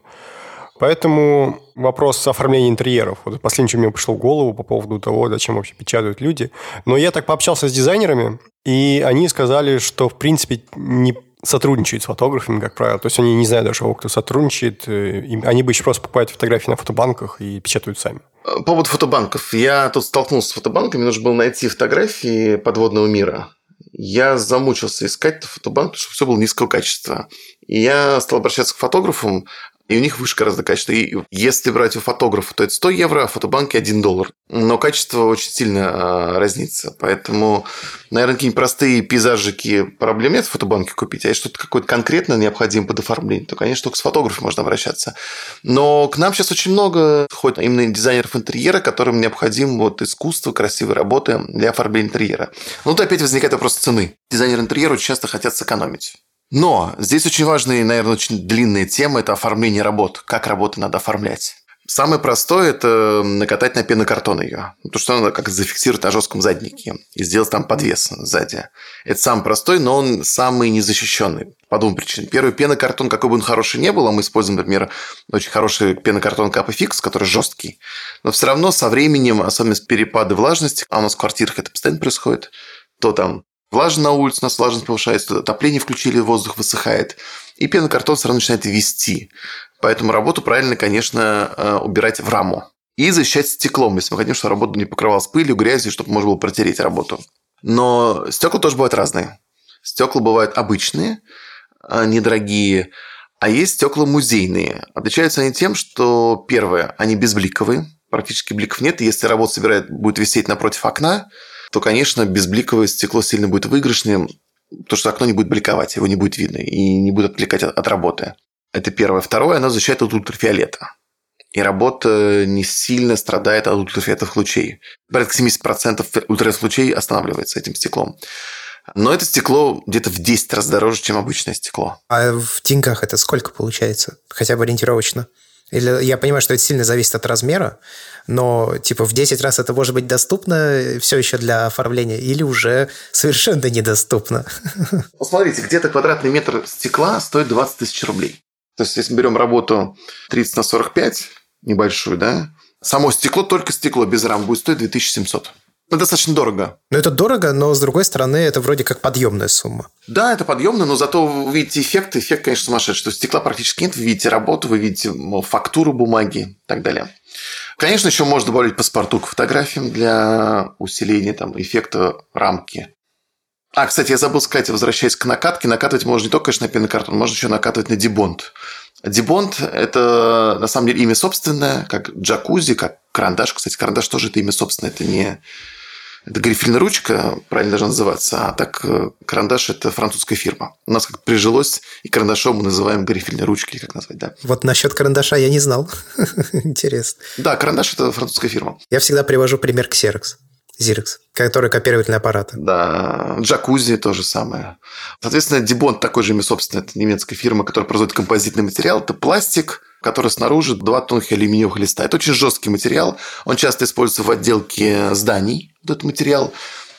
Поэтому вопрос оформления интерьеров. Вот последнее, что мне пришло в голову по поводу того, зачем вообще печатают люди. Но я так пообщался с дизайнерами, и они сказали, что, в принципе, не сотрудничают с фотографами, как правило. То есть они не знают даже, кто сотрудничает. Э, они бы еще просто покупают фотографии на фотобанках и печатают сами. По поводу фотобанков. Я тут столкнулся с фотобанками, нужно было найти фотографии подводного мира. Я замучился искать фотобанк, потому что все было низкого качества. И я стал обращаться к фотографам, и у них выше гораздо качество. И если брать у фотографа, то это 100 евро, а в фотобанке 1 доллар. Но качество очень сильно а, разнится. Поэтому, наверное, какие-нибудь простые пейзажики проблем нет в фотобанке купить. А если что-то какое-то конкретно необходимо под оформление, то, конечно, только с фотографом можно обращаться. Но к нам сейчас очень много ходит именно дизайнеров интерьера, которым необходимо вот искусство, красивые работы для оформления интерьера. Ну, тут опять возникает вопрос цены. Дизайнеры интерьера очень часто хотят сэкономить. Но здесь очень важная, наверное, очень длинная тема – это оформление работ. Как работы надо оформлять. Самое простое – это накатать на пенокартон ее. То, что надо как зафиксировать на жестком заднике и сделать там подвес сзади. Это самый простой, но он самый незащищенный. По двум причинам. Первый, пенокартон, какой бы он хороший не был, а мы используем, например, очень хороший пенокартон Капофикс, который жесткий. Но все равно со временем, особенно с перепады влажности, а у нас в квартирах это постоянно происходит, то там Влажно на улице, у нас влажность повышается, отопление включили, воздух высыхает. И пенокартон равно начинает вести. Поэтому работу правильно, конечно, э, убирать в раму. И защищать стеклом, если мы хотим, чтобы работа не покрывалась пылью, грязью, чтобы можно было протереть работу. Но стекла тоже бывают разные. Стекла бывают обычные, э, недорогие, а есть стекла музейные. Отличаются они тем, что первое, они безбликовые, практически бликов нет. И если работа собирает, будет висеть напротив окна, то, конечно, безбликовое стекло сильно будет выигрышнее, потому что окно не будет бликовать, его не будет видно и не будет отвлекать от, от работы. Это первое. Второе, оно защищает от ультрафиолета. И работа не сильно страдает от ультрафиолетовых лучей. Порядка 70% ультрафиолетовых лучей останавливается этим стеклом. Но это стекло где-то в 10 раз дороже, чем обычное стекло. А в деньгах это сколько получается? Хотя бы ориентировочно? Или я понимаю, что это сильно зависит от размера, но типа в 10 раз это может быть доступно все еще для оформления или уже совершенно недоступно. *laughs* Посмотрите, где-то квадратный метр стекла стоит 20 тысяч рублей. То есть, если мы берем работу 30 на 45, небольшую, да, само стекло, только стекло без рам будет стоить 2700. Ну, достаточно дорого. Ну, это дорого, но, с другой стороны, это вроде как подъемная сумма. Да, это подъемно, но зато вы видите эффект. Эффект, конечно, сумасшедший. Что стекла практически нет. Вы видите работу, вы видите фактуру бумаги и так далее. Конечно, еще можно добавить паспорту к фотографиям для усиления там, эффекта рамки. А, кстати, я забыл сказать, возвращаясь к накатке, накатывать можно не только, конечно, на пенокартон, можно еще накатывать на дебонд. Дебонд – это, на самом деле, имя собственное, как джакузи, как карандаш. Кстати, карандаш тоже это имя собственное, это не это грифельная ручка, правильно должна называться, а так э, карандаш – это французская фирма. У нас как прижилось, и карандашом мы называем грифельной ручкой, как назвать, да. Вот насчет карандаша я не знал. *laughs* Интересно. Да, карандаш – это французская фирма. Я всегда привожу пример Xerox. Xerox, который копировательный аппарат. Да, джакузи то же самое. Соответственно, Дибонд такой же имя собственно, это немецкая фирма, которая производит композитный материал. Это пластик, который снаружи два тонких алюминиевых листа. Это очень жесткий материал. Он часто используется в отделке зданий, этот материал.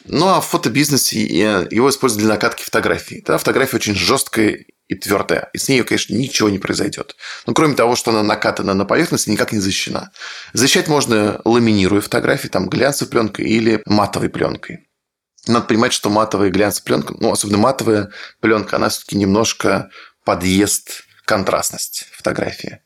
Ну, а в фотобизнесе его используют для накатки фотографий. Да, фотография очень жесткая и твердая. И с ней, конечно, ничего не произойдет. Но кроме того, что она накатана на поверхность, никак не защищена. Защищать можно ламинируя фотографии, там, глянцевой пленкой или матовой пленкой. Надо понимать, что матовая глянцевая пленка, ну, особенно матовая пленка, она все-таки немножко подъест контрастность фотографии.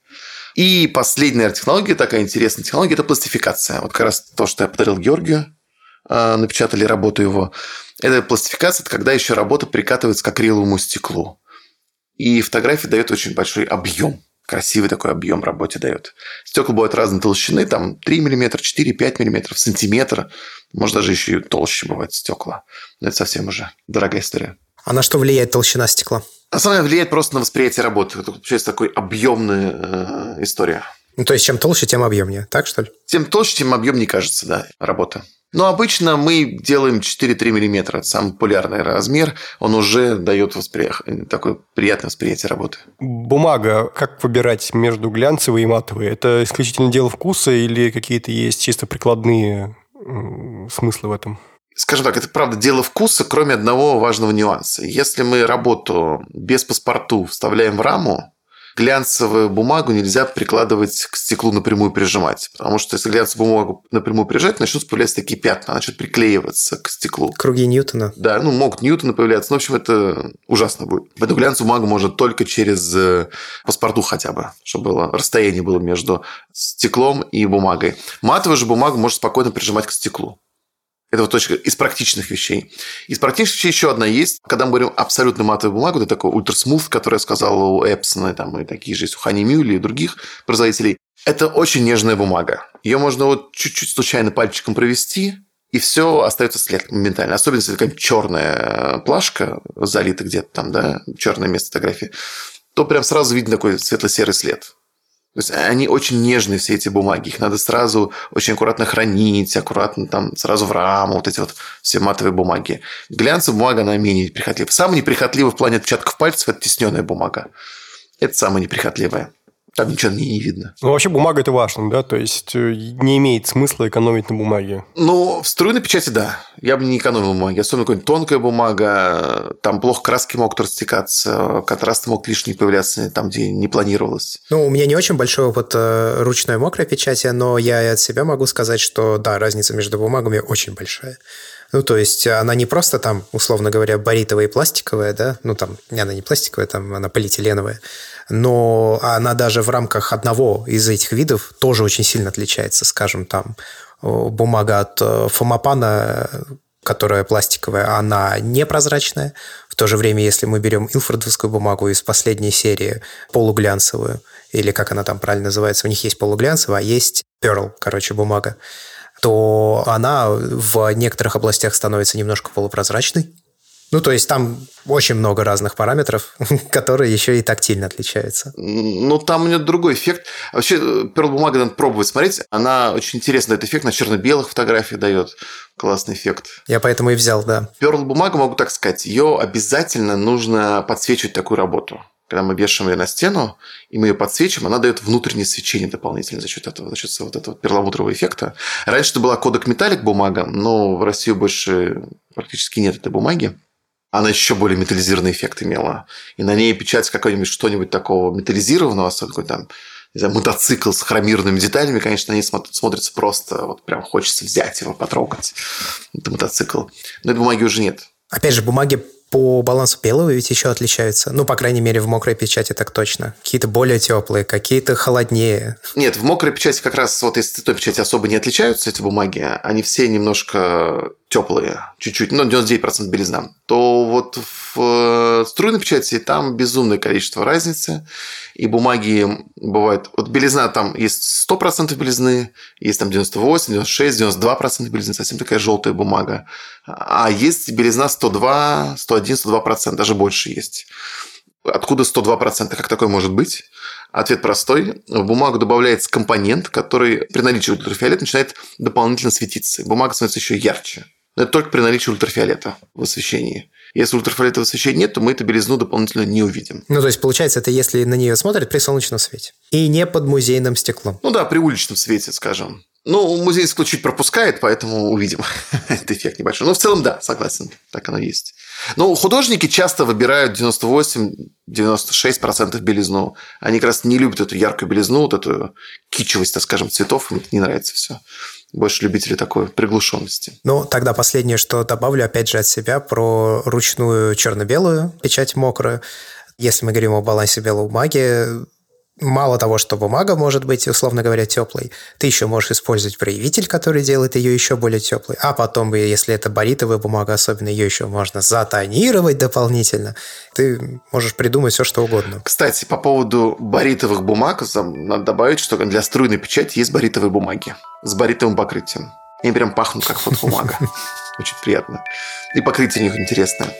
И последняя технология, такая интересная технология, это пластификация. Вот как раз то, что я подарил Георгию, а, напечатали работу его. Это пластификация, это когда еще работа прикатывается к акриловому стеклу. И фотография дает очень большой объем. Красивый такой объем работе дает. Стекла бывают разной толщины, там 3 мм, 4, 5 мм, сантиметр. Может, даже еще и толще бывают стекла. Но это совсем уже дорогая история. А на что влияет толщина стекла? Деле влияет просто на восприятие работы. Это получается такой объемная э, история. Ну, то есть, чем толще, тем объемнее, так что ли? Тем толще, тем объемнее кажется, да, работа. Но обычно мы делаем 4-3 мм. Это самый популярный размер. Он уже дает восприятие, такое приятное восприятие работы. Бумага. Как выбирать между глянцевой и матовой? Это исключительно дело вкуса или какие-то есть чисто прикладные смыслы в этом? Скажем так, это правда дело вкуса, кроме одного важного нюанса. Если мы работу без паспорту вставляем в раму, глянцевую бумагу нельзя прикладывать к стеклу напрямую прижимать. Потому что если глянцевую бумагу напрямую прижать, начнут появляться такие пятна, начнут приклеиваться к стеклу. Круги Ньютона. Да, ну, могут Ньютона появляться. Ну, в общем, это ужасно будет. Поэтому глянцевую бумагу можно только через э, паспорту хотя бы, чтобы было, расстояние было между стеклом и бумагой. Матовую же бумагу можно спокойно прижимать к стеклу. Это вот точка из практичных вещей. Из практичных вещей еще одна есть. Когда мы говорим абсолютно матовую бумагу, это такой ультрасмув, который я сказал у Эпсона, там, и такие же есть у Хани Мюли и других производителей. Это очень нежная бумага. Ее можно вот чуть-чуть случайно пальчиком провести, и все остается след моментально. Особенно, если какая-нибудь черная плашка залита где-то там, да, черное место фотографии, то прям сразу видно такой светло-серый след. Есть они очень нежные, все эти бумаги. Их надо сразу очень аккуратно хранить, аккуратно там сразу в раму, вот эти вот все матовые бумаги. Глянцевая бумага, она менее неприхотлива. Самая неприхотливая в плане отпечатков пальцев – это тесненная бумага. Это самая неприхотливая. Там ничего не, не видно. Ну, вообще бумага – это важно, да? То есть, э, не имеет смысла экономить на бумаге. Ну, в струйной печати – да. Я бы не экономил бумаги. Особенно какая-нибудь тонкая бумага. Там плохо краски могут растекаться, контрасты могут лишние появляться там, где не планировалось. Ну, у меня не очень большой опыт э, ручной мокрой печати, но я от себя могу сказать, что, да, разница между бумагами очень большая. Ну, то есть она не просто там, условно говоря, баритовая и пластиковая, да, ну, там, она не пластиковая, там, она полиэтиленовая, но она даже в рамках одного из этих видов тоже очень сильно отличается. Скажем, там бумага от э, Фомапана, которая пластиковая, она непрозрачная. В то же время, если мы берем илфордовскую бумагу из последней серии, полуглянцевую, или как она там правильно называется, у них есть полуглянцевая, а есть Pearl, короче, бумага, то она в некоторых областях становится немножко полупрозрачной, ну, то есть там очень много разных параметров, *laughs* которые еще и тактильно отличаются. Ну, там у нее другой эффект. Вообще, Pearl бумага надо пробовать смотреть. Она очень интересно этот эффект на черно-белых фотографиях дает. Классный эффект. Я поэтому и взял, да. Pearl бумага, могу так сказать, ее обязательно нужно подсвечивать такую работу когда мы вешаем ее на стену, и мы ее подсвечиваем, она дает внутреннее свечение дополнительное за счет этого, за счет вот этого перламутрового эффекта. Раньше это была кодек металлик бумага, но в России больше практически нет этой бумаги она еще более металлизированный эффект имела. И на ней печать какой-нибудь что-нибудь такого металлизированного, особенно там, не знаю, мотоцикл с хромированными деталями, конечно, они смотрятся просто, вот прям хочется взять его, потрогать. Это мотоцикл. Но этой бумаги уже нет. Опять же, бумаги по балансу белого ведь еще отличаются. Ну, по крайней мере, в мокрой печати так точно. Какие-то более теплые, какие-то холоднее. Нет, в мокрой печати как раз, вот если той печати особо не отличаются, эти бумаги, они все немножко теплые, чуть-чуть, ну, 99% белизна, то вот в э, струйной печати там безумное количество разницы, и бумаги бывают... Вот белизна там есть 100% белизны, есть там 98, 96, 92% белизны, совсем такая желтая бумага. А есть белизна 102, 101, 102%, даже больше есть. Откуда 102%? Как такое может быть? Ответ простой. В бумагу добавляется компонент, который при наличии ультрафиолета начинает дополнительно светиться. Бумага становится еще ярче. Но это только при наличии ультрафиолета в освещении. Если ультрафиолетового освещения нет, то мы эту белизну дополнительно не увидим. Ну, то есть, получается, это если на нее смотрят при солнечном свете. И не под музейным стеклом. Ну да, при уличном свете, скажем. Ну, музей чуть пропускает, поэтому увидим. *laughs* Это эффект небольшой. Но в целом, да, согласен, так оно есть. Но художники часто выбирают 98-96% белизну. Они как раз не любят эту яркую белизну, вот эту кичевость, так скажем, цветов. Им не нравится все. Больше любители такой приглушенности. Ну, тогда последнее, что добавлю, опять же, от себя про ручную черно-белую печать мокрую. Если мы говорим о балансе белой бумаги, мало того, что бумага может быть, условно говоря, теплой, ты еще можешь использовать проявитель, который делает ее еще более теплой. А потом, если это баритовая бумага, особенно ее еще можно затонировать дополнительно. Ты можешь придумать все, что угодно. Кстати, по поводу баритовых бумаг, надо добавить, что для струйной печати есть баритовые бумаги с баритовым покрытием. Они прям пахнут, как фотобумага. *laughs* Очень приятно. И покрытие у них интересное.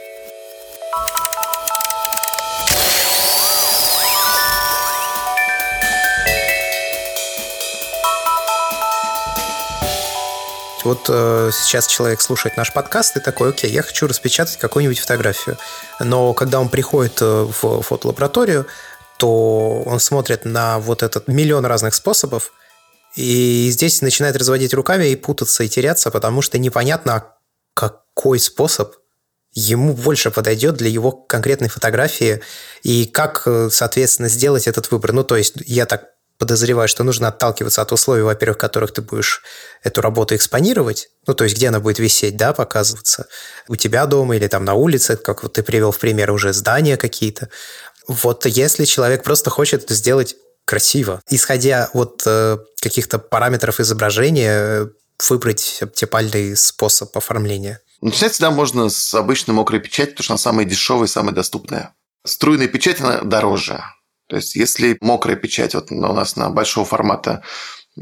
Вот э, сейчас человек слушает наш подкаст и такой, окей, я хочу распечатать какую-нибудь фотографию. Но когда он приходит э, в фотолабораторию, то он смотрит на вот этот миллион разных способов, и здесь начинает разводить руками и путаться, и теряться, потому что непонятно, какой способ ему больше подойдет для его конкретной фотографии, и как, э, соответственно, сделать этот выбор. Ну, то есть, я так подозреваю, что нужно отталкиваться от условий, во-первых, в которых ты будешь эту работу экспонировать, ну, то есть где она будет висеть, да, показываться, у тебя дома или там на улице, как вот ты привел в пример уже здания какие-то. Вот если человек просто хочет сделать красиво, исходя от э, каких-то параметров изображения, выбрать оптимальный способ оформления. Начинать всегда можно с обычной мокрой печати, потому что она самая дешевая самая доступная. Струйная печать, она дороже. То есть, если мокрая печать вот у нас на большого формата,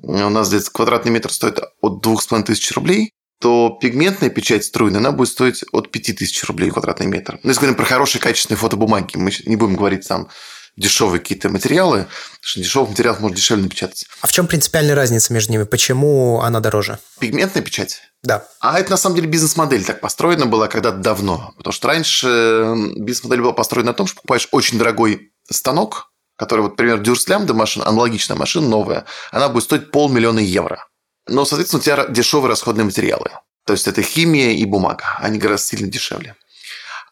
у нас здесь квадратный метр стоит от двух с половиной тысяч рублей, то пигментная печать струйная, она будет стоить от 5000 рублей квадратный метр. Ну, если говорим про хорошие качественные фотобумаги, мы не будем говорить там дешевые какие-то материалы, потому что дешевых материалов можно дешевле напечатать. А в чем принципиальная разница между ними? Почему она дороже? Пигментная печать? Да. А это на самом деле бизнес-модель так построена была когда-то давно. Потому что раньше бизнес-модель была построена на том, что покупаешь очень дорогой станок, который, вот, например, Дюрслямда машина, аналогичная машина, новая, она будет стоить полмиллиона евро. Но, соответственно, у тебя дешевые расходные материалы. То есть, это химия и бумага. Они гораздо сильно дешевле.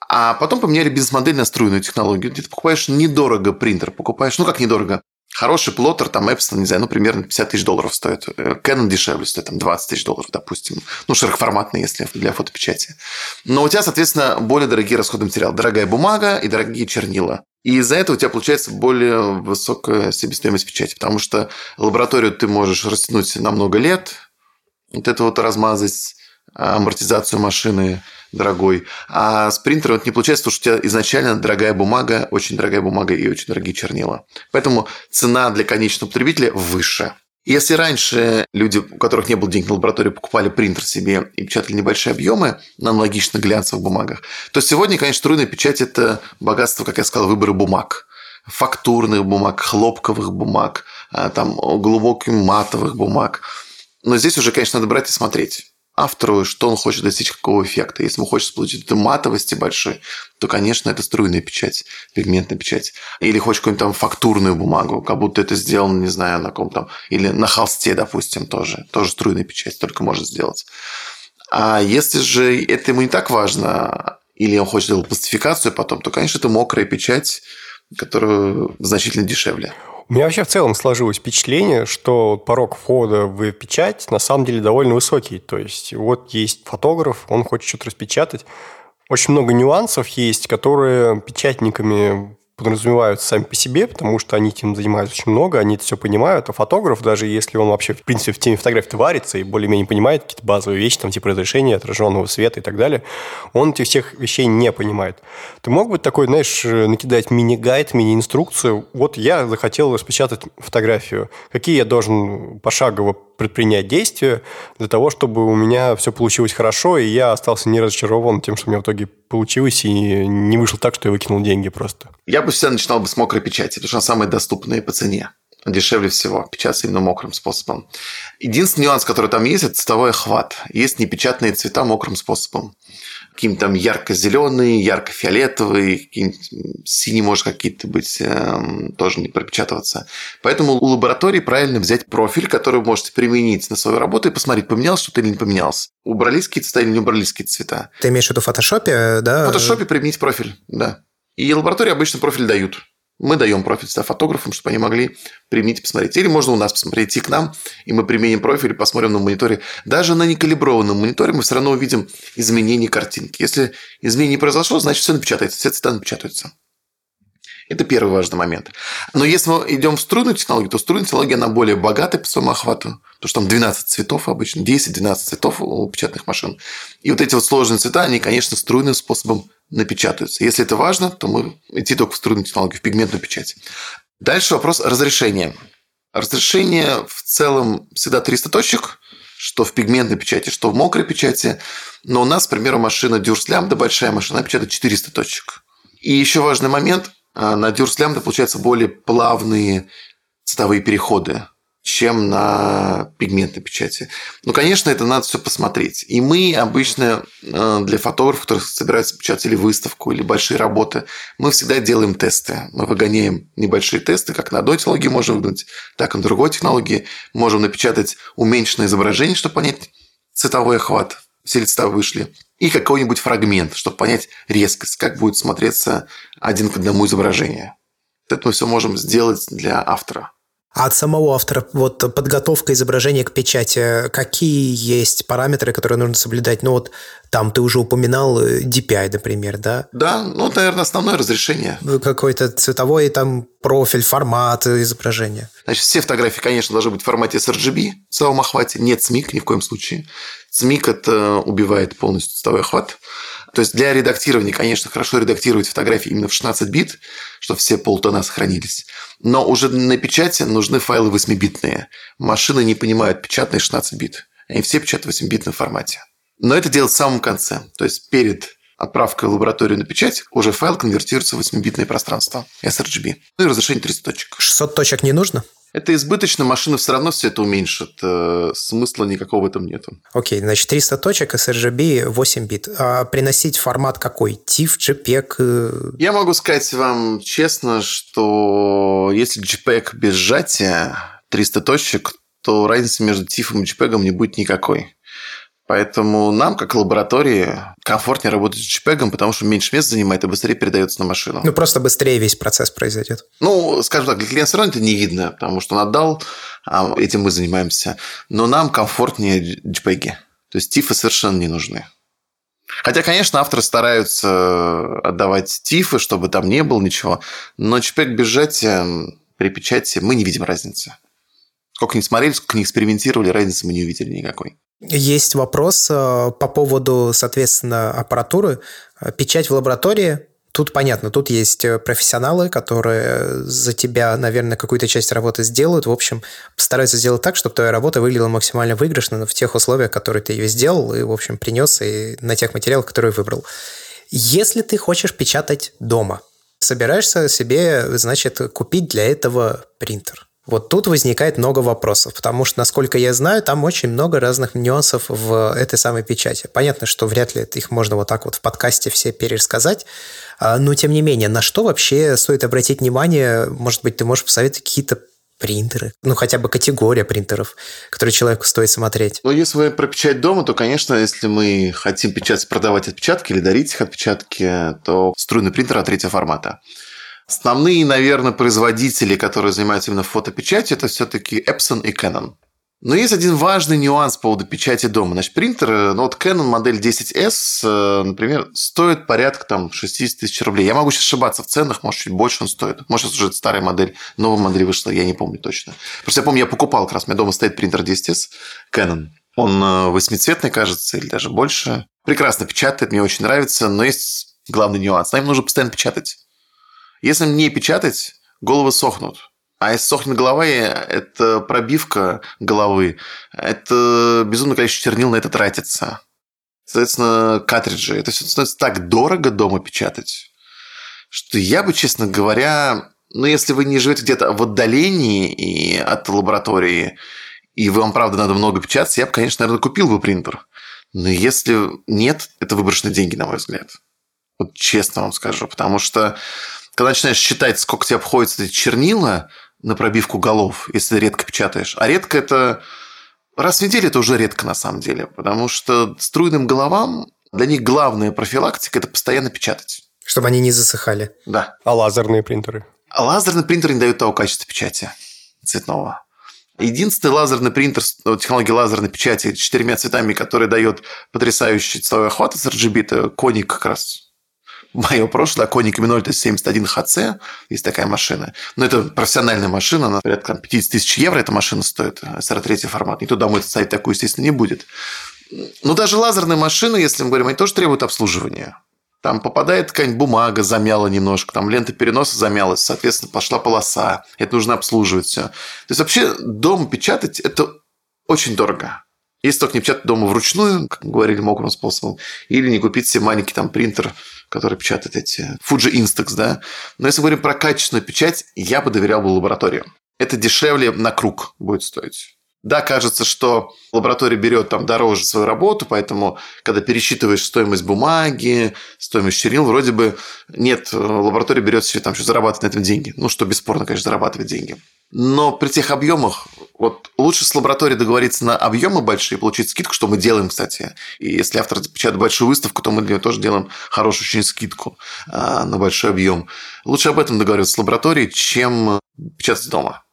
А потом поменяли бизнес-модель на струйную технологию, где ты покупаешь недорого принтер, покупаешь, ну как недорого, Хороший плоттер, там Epson, не знаю, ну, примерно 50 тысяч долларов стоит. Canon дешевле стоит, там 20 тысяч долларов, допустим. Ну, широкоформатный, если для фотопечати. Но у тебя, соответственно, более дорогие расходы материала. Дорогая бумага и дорогие чернила. И из-за этого у тебя получается более высокая себестоимость печати, потому что лабораторию ты можешь растянуть на много лет, вот это вот размазать, амортизацию машины дорогой. А с принтером это не получается, потому что у тебя изначально дорогая бумага, очень дорогая бумага и очень дорогие чернила. Поэтому цена для конечного потребителя выше. Если раньше люди, у которых не было денег на лабораторию, покупали принтер себе и печатали небольшие объемы на аналогично глянцевых бумагах, то сегодня, конечно, струйная печать – это богатство, как я сказал, выбора бумаг. Фактурных бумаг, хлопковых бумаг, а, там, глубоких матовых бумаг. Но здесь уже, конечно, надо брать и смотреть автору, что он хочет достичь какого эффекта. Если он хочет получить эту матовости большой, то, конечно, это струйная печать, пигментная печать. Или хочет какую-нибудь там фактурную бумагу, как будто это сделано, не знаю, на каком там... Или на холсте, допустим, тоже. Тоже струйная печать только может сделать. А если же это ему не так важно, или он хочет делать пластификацию потом, то, конечно, это мокрая печать, которая значительно дешевле. У меня вообще в целом сложилось впечатление, что порог входа в печать на самом деле довольно высокий. То есть вот есть фотограф, он хочет что-то распечатать. Очень много нюансов есть, которые печатниками подразумеваются сами по себе, потому что они этим занимаются очень много, они это все понимают, а фотограф, даже если он вообще, в принципе, в теме фотографии варится и более-менее понимает какие-то базовые вещи, там, типа разрешения, отраженного света и так далее, он этих всех вещей не понимает. Ты мог бы такой, знаешь, накидать мини-гайд, мини-инструкцию? Вот я захотел распечатать фотографию. Какие я должен пошагово предпринять действия для того, чтобы у меня все получилось хорошо, и я остался не разочарован тем, что у меня в итоге получилось, и не вышло так, что я выкинул деньги просто. Я бы всегда начинал бы с мокрой печати, потому что она самая доступная по цене. Дешевле всего, печататься именно мокрым способом. Единственный нюанс, который там есть, это цветовой охват. Есть непечатные цвета мокрым способом. Какие-нибудь там ярко-зеленые, ярко-фиолетовые, какие-нибудь синие, может, какие-то быть, э, тоже не пропечатываться. Поэтому у лаборатории правильно взять профиль, который вы можете применить на свою работу и посмотреть, поменялось что-то или не поменялось. Убрались какие-то цвета или не убрались какие-то цвета. Ты имеешь в виду в фотошопе, да? В фотошопе применить профиль, да. И лаборатории обычно профиль дают. Мы даем профиль сюда фотографам, чтобы они могли применить и посмотреть. Или можно у нас посмотреть, идти к нам, и мы применим профиль и посмотрим на мониторе. Даже на некалиброванном мониторе мы все равно увидим изменение картинки. Если изменение не произошло, значит, все напечатается, все цвета напечатаются. Это первый важный момент. Но если мы идем в струйную технологию, то струйная технология, она более богатая по своему охвату, потому что там 12 цветов обычно, 10-12 цветов у печатных машин. И вот эти вот сложные цвета, они, конечно, струйным способом напечатаются. Если это важно, то мы идти только в струнную технологию, в пигментную печать. Дальше вопрос разрешения. Разрешение в целом всегда 300 точек, что в пигментной печати, что в мокрой печати. Но у нас, к примеру, машина Durs Lambda, большая машина, печатает 400 точек. И еще важный момент. А, на Durs Lambda получаются более плавные цветовые переходы чем на пигментной печати. Ну, конечно, это надо все посмотреть. И мы обычно э, для фотографов, которые собираются печатать или выставку, или большие работы, мы всегда делаем тесты. Мы выгоняем небольшие тесты, как на одной технологии можем выгнать, так и на другой технологии. Можем напечатать уменьшенное изображение, чтобы понять цветовой охват, все ли цвета вышли. И какой-нибудь фрагмент, чтобы понять резкость, как будет смотреться один к одному изображение. Это мы все можем сделать для автора. А от самого автора, вот подготовка изображения к печати, какие есть параметры, которые нужно соблюдать? Ну вот там ты уже упоминал э, DPI, например, да? Да, ну, наверное, основное разрешение. Какой-то цветовой там профиль, формат изображения. Значит, все фотографии, конечно, должны быть в формате sRGB в целом охвате. Нет SMIC ни в коем случае. SMIC – это убивает полностью цветовой охват. То есть для редактирования, конечно, хорошо редактировать фотографии именно в 16 бит, чтобы все полтона сохранились. Но уже на печати нужны файлы 8-битные. Машины не понимают печатные 16 бит. Они все печатают в 8-битном формате. Но это делать в самом конце. То есть перед отправкой в лабораторию на печать уже файл конвертируется в 8-битное пространство sRGB. Ну и разрешение 300 точек. 600 точек не нужно? Это избыточно, машина все равно все это уменьшит. Э, смысла никакого в этом нету. Окей, значит, 300 точек, sRGB 8 бит. А приносить формат какой? TIFF, JPEG? Э? Я могу сказать вам честно, что если JPEG без сжатия 300 точек, то разницы между TIFF и JPEG не будет никакой. Поэтому нам, как лаборатории, комфортнее работать с JPEG, потому что меньше места занимает и быстрее передается на машину. Ну, просто быстрее весь процесс произойдет. Ну, скажем так, для клиента все равно это не видно, потому что он отдал, а этим мы занимаемся. Но нам комфортнее JPEG. То есть тифы совершенно не нужны. Хотя, конечно, авторы стараются отдавать тифы, чтобы там не было ничего. Но JPEG без сжатия при печати мы не видим разницы. Сколько не смотрели, сколько не экспериментировали, разницы мы не увидели никакой. Есть вопрос э, по поводу, соответственно, аппаратуры. Печать в лаборатории Тут понятно, тут есть э, профессионалы, которые за тебя, наверное, какую-то часть работы сделают. В общем, постараются сделать так, чтобы твоя работа выглядела максимально выигрышно в тех условиях, которые ты ее сделал и, в общем, принес, и на тех материалах, которые выбрал. Если ты хочешь печатать дома, собираешься себе, значит, купить для этого принтер. Вот тут возникает много вопросов, потому что, насколько я знаю, там очень много разных нюансов в этой самой печати. Понятно, что вряд ли их можно вот так вот в подкасте все пересказать, а, но тем не менее, на что вообще стоит обратить внимание? Может быть, ты можешь посоветовать какие-то принтеры, ну хотя бы категория принтеров, которые человеку стоит смотреть. Ну, если мы про печать дома, то, конечно, если мы хотим печать, продавать отпечатки или дарить их отпечатки, то струйный принтер от третьего формата. Основные, наверное, производители, которые занимаются именно фотопечатью, это все-таки Epson и Canon. Но есть один важный нюанс по поводу печати дома. Значит, принтер, э, ну вот Canon модель 10S, э, например, стоит порядка там 60 тысяч рублей. Я могу сейчас ошибаться в ценах, может, чуть больше он стоит. Может, уже старая модель, новая модель вышла, я не помню точно. Просто я помню, я покупал как раз, у меня дома стоит принтер 10S Canon. Он э, восьмицветный, кажется, или даже больше. Прекрасно печатает, мне очень нравится, но есть главный нюанс. Нам нужно постоянно печатать. Если не печатать, головы сохнут. А если сохнет голова, это пробивка головы, это безумное количество чернил на это тратится. Соответственно, картриджи. Это все становится так дорого дома печатать, что я бы, честно говоря, ну, если вы не живете где-то в отдалении и от лаборатории, и вам, правда, надо много печататься, я бы, конечно, наверное, купил бы принтер. Но если нет, это выброшенные деньги, на мой взгляд. Вот честно вам скажу. Потому что, когда начинаешь считать, сколько тебе обходится эти чернила на пробивку голов, если редко печатаешь. А редко это... Раз в неделю это уже редко на самом деле. Потому что струйным головам для них главная профилактика – это постоянно печатать. Чтобы они не засыхали. Да. А лазерные принтеры? А лазерный принтер не дает того качества печати цветного. Единственный лазерный принтер, технология лазерной печати с четырьмя цветами, который дает потрясающий цветовой охват с RGB, это Коник как раз мое прошлое, Коник M0 71 HC, есть такая машина. Но это профессиональная машина, она порядка 50 тысяч евро эта машина стоит, 43 формат. Никто домой ставить такую, естественно, не будет. Но даже лазерные машины, если мы говорим, они тоже требуют обслуживания. Там попадает какая-нибудь бумага, замяла немножко, там лента переноса замялась, соответственно, пошла полоса. Это нужно обслуживать все. То есть вообще дома печатать – это очень дорого. Если только не печатать дома вручную, как говорили мокрым способом, или не купить себе маленький там принтер, который печатает эти Fuji Instax, да. Но если говорим про качественную печать, я бы доверял бы лабораториям. Это дешевле на круг будет стоить. Да, кажется, что лаборатория берет там дороже свою работу, поэтому, когда пересчитываешь стоимость бумаги, стоимость чернил, вроде бы нет, лаборатория берет себе там, что зарабатывать на этом деньги. Ну, что бесспорно, конечно, зарабатывать деньги. Но при тех объемах, вот лучше с лабораторией договориться на объемы большие, получить скидку, что мы делаем, кстати. И если автор печатает большую выставку, то мы тоже делаем хорошую очень скидку а, на большой объем. Лучше об этом договариваться с лабораторией, чем печатать дома.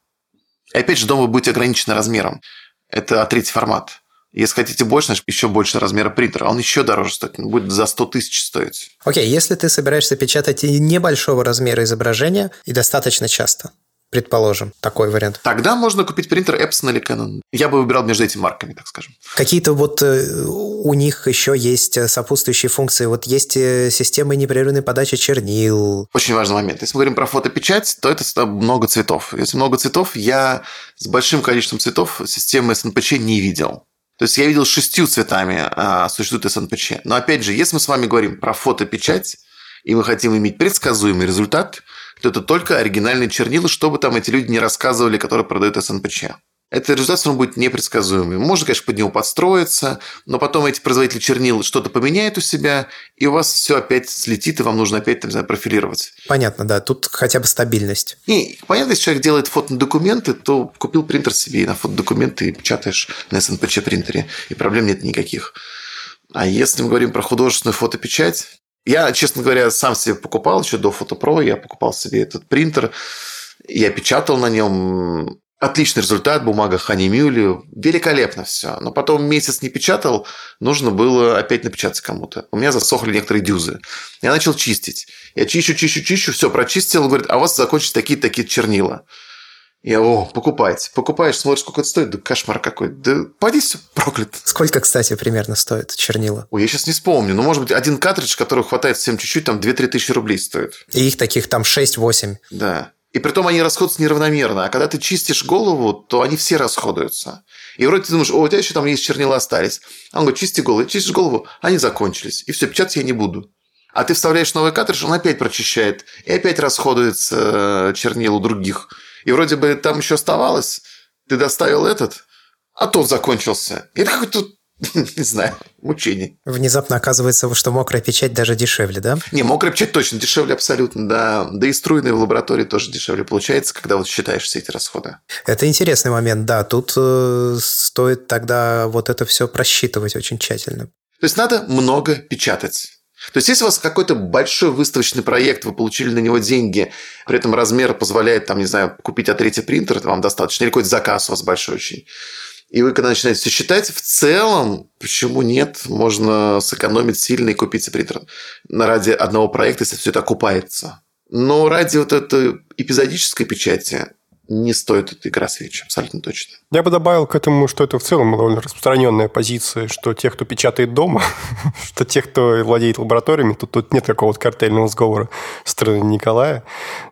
И опять же, дом вы будете ограничены размером. Это третий формат. Если хотите больше, значит, еще больше размера принтера. Он еще дороже стоит. Он будет за 100 тысяч стоить. Окей, okay, если ты собираешься печатать небольшого размера изображения и достаточно часто, предположим, такой вариант. Тогда можно купить принтер Epson или Canon. Я бы выбирал между этими марками, так скажем. Какие-то вот э, у них еще есть э, сопутствующие функции. Вот есть э, системы непрерывной подачи чернил. Очень важный момент. Если мы говорим про фотопечать, то это много цветов. Если много цветов, я с большим количеством цветов системы СНПЧ не видел. То есть я видел шестью цветами а, существует СНПЧ. Но опять же, если мы с вами говорим про фотопечать, и мы хотим иметь предсказуемый результат, это только оригинальные чернила, чтобы там эти люди не рассказывали, которые продают СНПЧ. Этот результат равно будет непредсказуемый. Можно, конечно, под него подстроиться, но потом эти производители чернил что-то поменяют у себя, и у вас все опять слетит, и вам нужно опять, там, знаю, профилировать. Понятно, да. Тут хотя бы стабильность. И понятно, если человек делает фотодокументы, то купил принтер себе и на фотодокументы и печатаешь на СНПЧ принтере, и проблем нет никаких. А если мы говорим про художественную фотопечать, я, честно говоря, сам себе покупал еще до Фотопро, я покупал себе этот принтер, я печатал на нем. Отличный результат, бумага Ханимюли, великолепно все. Но потом месяц не печатал, нужно было опять напечатать кому-то. У меня засохли некоторые дюзы. Я начал чистить. Я чищу, чищу, чищу, все прочистил. Говорит, а у вас закончились такие-такие чернила. Я, о, покупайте. Покупаешь, смотришь, сколько это стоит. Да кошмар какой. Да поди все, проклят. Сколько, кстати, примерно стоит чернила? Ой, я сейчас не вспомню. Ну, может быть, один картридж, который хватает всем чуть-чуть, там 2-3 тысячи рублей стоит. И их таких там 6-8. Да. И при том они расходуются неравномерно. А когда ты чистишь голову, то они все расходуются. И вроде ты думаешь, о, у тебя еще там есть чернила остались. А он говорит, чисти голову. Чистишь голову, они закончились. И все, печатать я не буду. А ты вставляешь новый картридж, он опять прочищает. И опять расходуется э, чернил у других. И вроде бы там еще оставалось, ты доставил этот, а тот закончился. И это какой-то *laughs* не знаю, мучение. Внезапно оказывается, что мокрая печать даже дешевле, да? Не, мокрая печать точно дешевле абсолютно, да. Да и струйная в лаборатории тоже дешевле получается, когда вот считаешь все эти расходы. Это интересный момент, да. Тут э, стоит тогда вот это все просчитывать очень тщательно. То есть надо много печатать. То есть, если у вас какой-то большой выставочный проект, вы получили на него деньги, при этом размер позволяет, там, не знаю, купить А3 принтер, это вам достаточно, или какой-то заказ у вас большой очень, и вы, когда начинаете все считать, в целом, почему нет, можно сэкономить сильно и купить принтер ради одного проекта, если все это окупается. Но ради вот этой эпизодической печати не стоит эта игра свеч, абсолютно точно. Я бы добавил к этому, что это в целом довольно распространенная позиция, что те, кто печатает дома, *laughs* что те, кто владеет лабораториями, тут, тут нет какого-то картельного сговора с стороны Николая.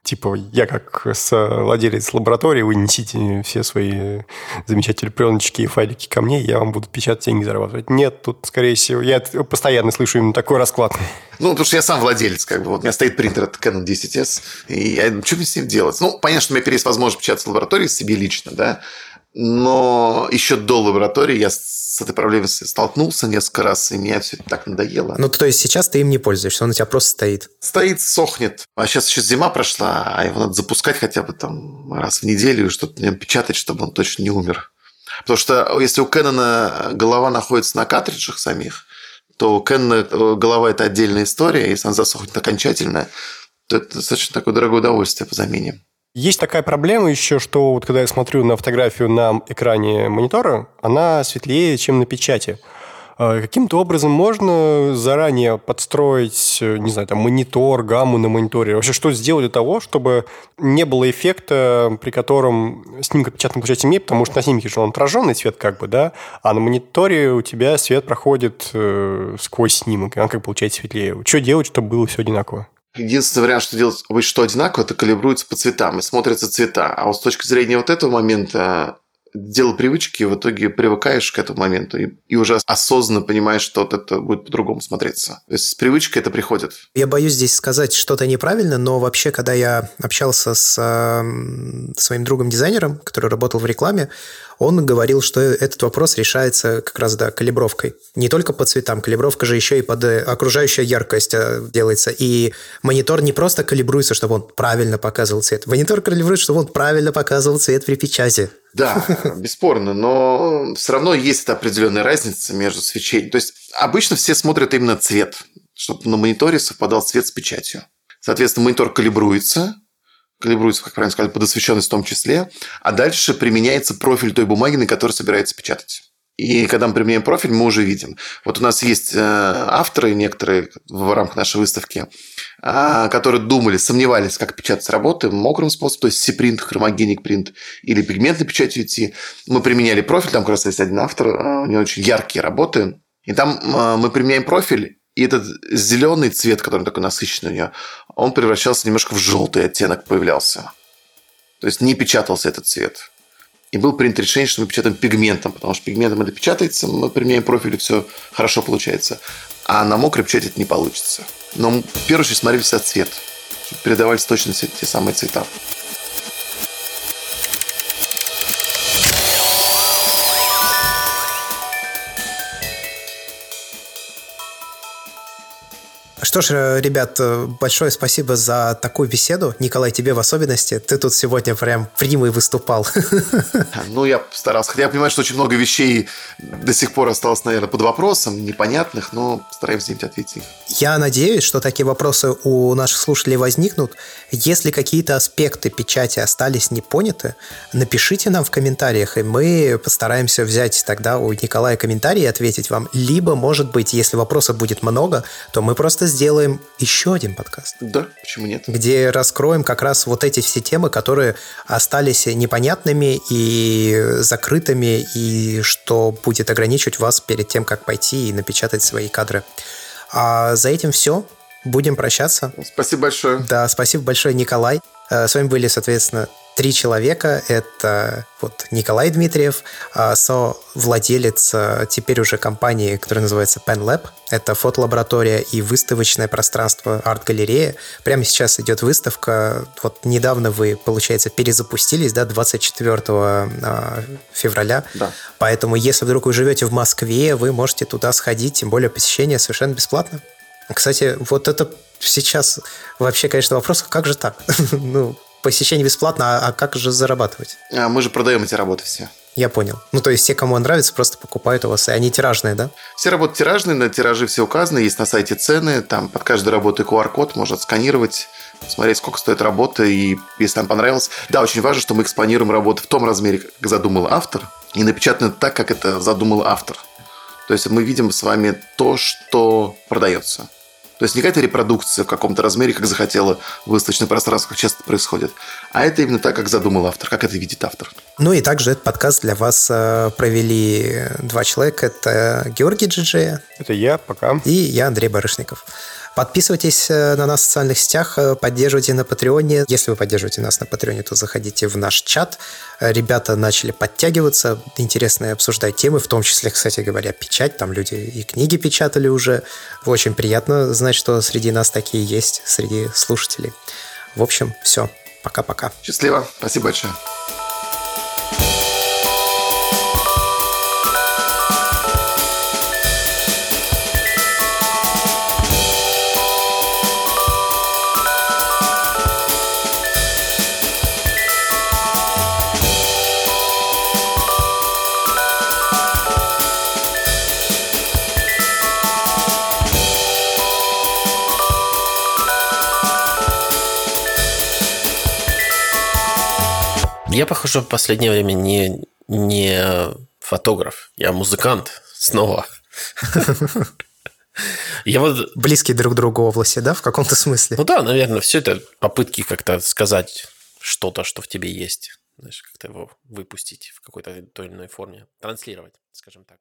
Типа, я как владелец лаборатории, вы несите все свои замечательные пленочки и файлики ко мне, я вам буду печатать деньги зарабатывать. Нет, тут, скорее всего, я постоянно слышу именно такой расклад. Ну, потому что я сам владелец, как бы. Вот у меня стоит принтер от Canon 10S, и я, что мне с ним делать? Ну, понятно, что у меня теперь есть возможность печатать в лаборатории себе лично, да, Но еще до лаборатории я с этой проблемой столкнулся несколько раз, и мне все это так надоело. Ну, то есть сейчас ты им не пользуешься, он у тебя просто стоит? Стоит, сохнет. А сейчас еще зима прошла, а его надо запускать хотя бы там раз в неделю, что-то нем печатать, чтобы он точно не умер. Потому что если у Кэнона голова находится на картриджах самих, то у Кэнона э, голова – это отдельная история, если она засохнет окончательно, то это достаточно такое дорогое удовольствие по замене. Есть такая проблема еще, что вот когда я смотрю на фотографию на экране монитора, она светлее, чем на печати. А каким-то образом можно заранее подстроить, не знаю, там, монитор, гамму на мониторе? Вообще, что сделать для того, чтобы не было эффекта, при котором снимка печатного получать темнее, потому что на снимке же он отраженный свет как бы, да, а на мониторе у тебя свет проходит э, сквозь снимок, и он как получается светлее. Что делать, чтобы было все одинаково? Единственный вариант, что делать что одинаково, это калибруется по цветам и смотрятся цвета. А вот с точки зрения вот этого момента дело привычки, в итоге привыкаешь к этому моменту и, и уже осознанно понимаешь, что вот это будет по-другому смотреться. То есть с привычкой это приходит. Я боюсь здесь сказать что-то неправильно, но вообще, когда я общался с э, своим другом-дизайнером, который работал в рекламе, он говорил, что этот вопрос решается как раз, да, калибровкой. Не только по цветам, калибровка же еще и под э, окружающая яркость э, делается. И монитор не просто калибруется, чтобы он правильно показывал цвет. Монитор калибруется, чтобы он правильно показывал цвет при печати. Да, *laughs* бесспорно, но все равно есть эта определенная разница между свечением. То есть обычно все смотрят именно цвет, чтобы на мониторе совпадал цвет с печатью. Соответственно, монитор калибруется, калибруется, как правильно сказать, под освещенность в том числе, а дальше применяется профиль той бумаги, на которой собирается печатать. И когда мы применяем профиль, мы уже видим. Вот у нас есть э, авторы некоторые в рамках нашей выставки, а, которые думали, сомневались, как печатать работы мокрым способом, то есть C-принт, хромогеник принт или пигментной печатью идти. Мы применяли профиль, там как раз есть один автор, э, у него очень яркие работы. И там э, мы применяем профиль, и этот зеленый цвет, который такой насыщенный у нее, он превращался немножко в желтый оттенок появлялся. То есть не печатался этот цвет. И был принято решение, что мы печатаем пигментом, потому что пигментом это печатается, мы применяем профиль, и все хорошо получается. А на мокрой печати это не получится. Но в первую очередь смотрели все цвет, чтобы передавались точно те самые цвета. Что ж, э, ребят, э, большое спасибо за такую беседу. Николай, тебе в особенности. Ты тут сегодня прям примый выступал. *laughs* Ну, я старался. Хотя я понимаю, что очень много вещей до сих пор осталось, наверное, под вопросом, непонятных, но стараемся им ответить. Я надеюсь, что такие вопросы у наших слушателей возникнут. Если какие-то аспекты печати остались не поняты, напишите нам в комментариях, и мы постараемся взять тогда у Николая комментарии и ответить вам. Либо, может быть, если вопросов будет много, то мы просто сделаем еще один подкаст. Да, почему нет? Где раскроем как раз вот эти все темы, которые остались непонятными и закрытыми, и что будет ограничивать вас перед тем, как пойти и напечатать свои кадры. А за этим все. Будем прощаться. Спасибо большое. Да, спасибо большое, Николай. Э, с вами были, соответственно, три человека. Это вот Николай Дмитриев, а, совладелец а, теперь уже компании, которая называется PenLab. Это фотолаборатория и выставочное пространство арт-галерея. Прямо сейчас идет выставка. Вот недавно вы, получается, перезапустились, да, 24 а, февраля. Да. Поэтому, если вдруг вы живете в Москве, вы можете туда сходить, тем более посещение совершенно бесплатно. Кстати, вот это сейчас вообще, конечно, вопрос, как же так? *laughs* ну, посещение бесплатно, а, а как же зарабатывать? А мы же продаем эти работы все. Я понял. Ну, то есть те, кому он нравится, просто покупают у вас, и они тиражные, да? Все работы тиражные, на тиражи все указаны, есть на сайте цены, там под каждой работой QR-код можно сканировать, смотреть, сколько стоит работа, и если нам понравилось. Да, очень важно, что мы экспонируем работы в том размере, как задумал автор, и напечатаны так, как это задумал автор. То есть мы видим с вами то, что продается. То есть не какая-то репродукция в каком-то размере, как захотела выставочное пространство, как часто происходит, а это именно так, как задумал автор, как это видит автор. Ну и также этот подкаст для вас э, провели два человека. Это Георгий Джиджея. Это я, пока. И я, Андрей Барышников. Подписывайтесь э, на нас в социальных сетях, э, поддерживайте на Патреоне. Если вы поддерживаете нас на Патреоне, то заходите в наш чат. Э, ребята начали подтягиваться, интересные обсуждать темы, в том числе, кстати говоря, печать. Там люди и книги печатали уже. Очень приятно знать, что среди нас такие есть, среди слушателей. В общем, все. Пока-пока. Счастливо. Спасибо большое. Я, похоже, в последнее время не, не фотограф, я музыкант снова. Я вот... Близкие друг к другу области, да, в каком-то смысле? Ну да, наверное, все это попытки как-то сказать что-то, что в тебе есть. Знаешь, как-то его выпустить в какой-то той или иной форме, транслировать, скажем так.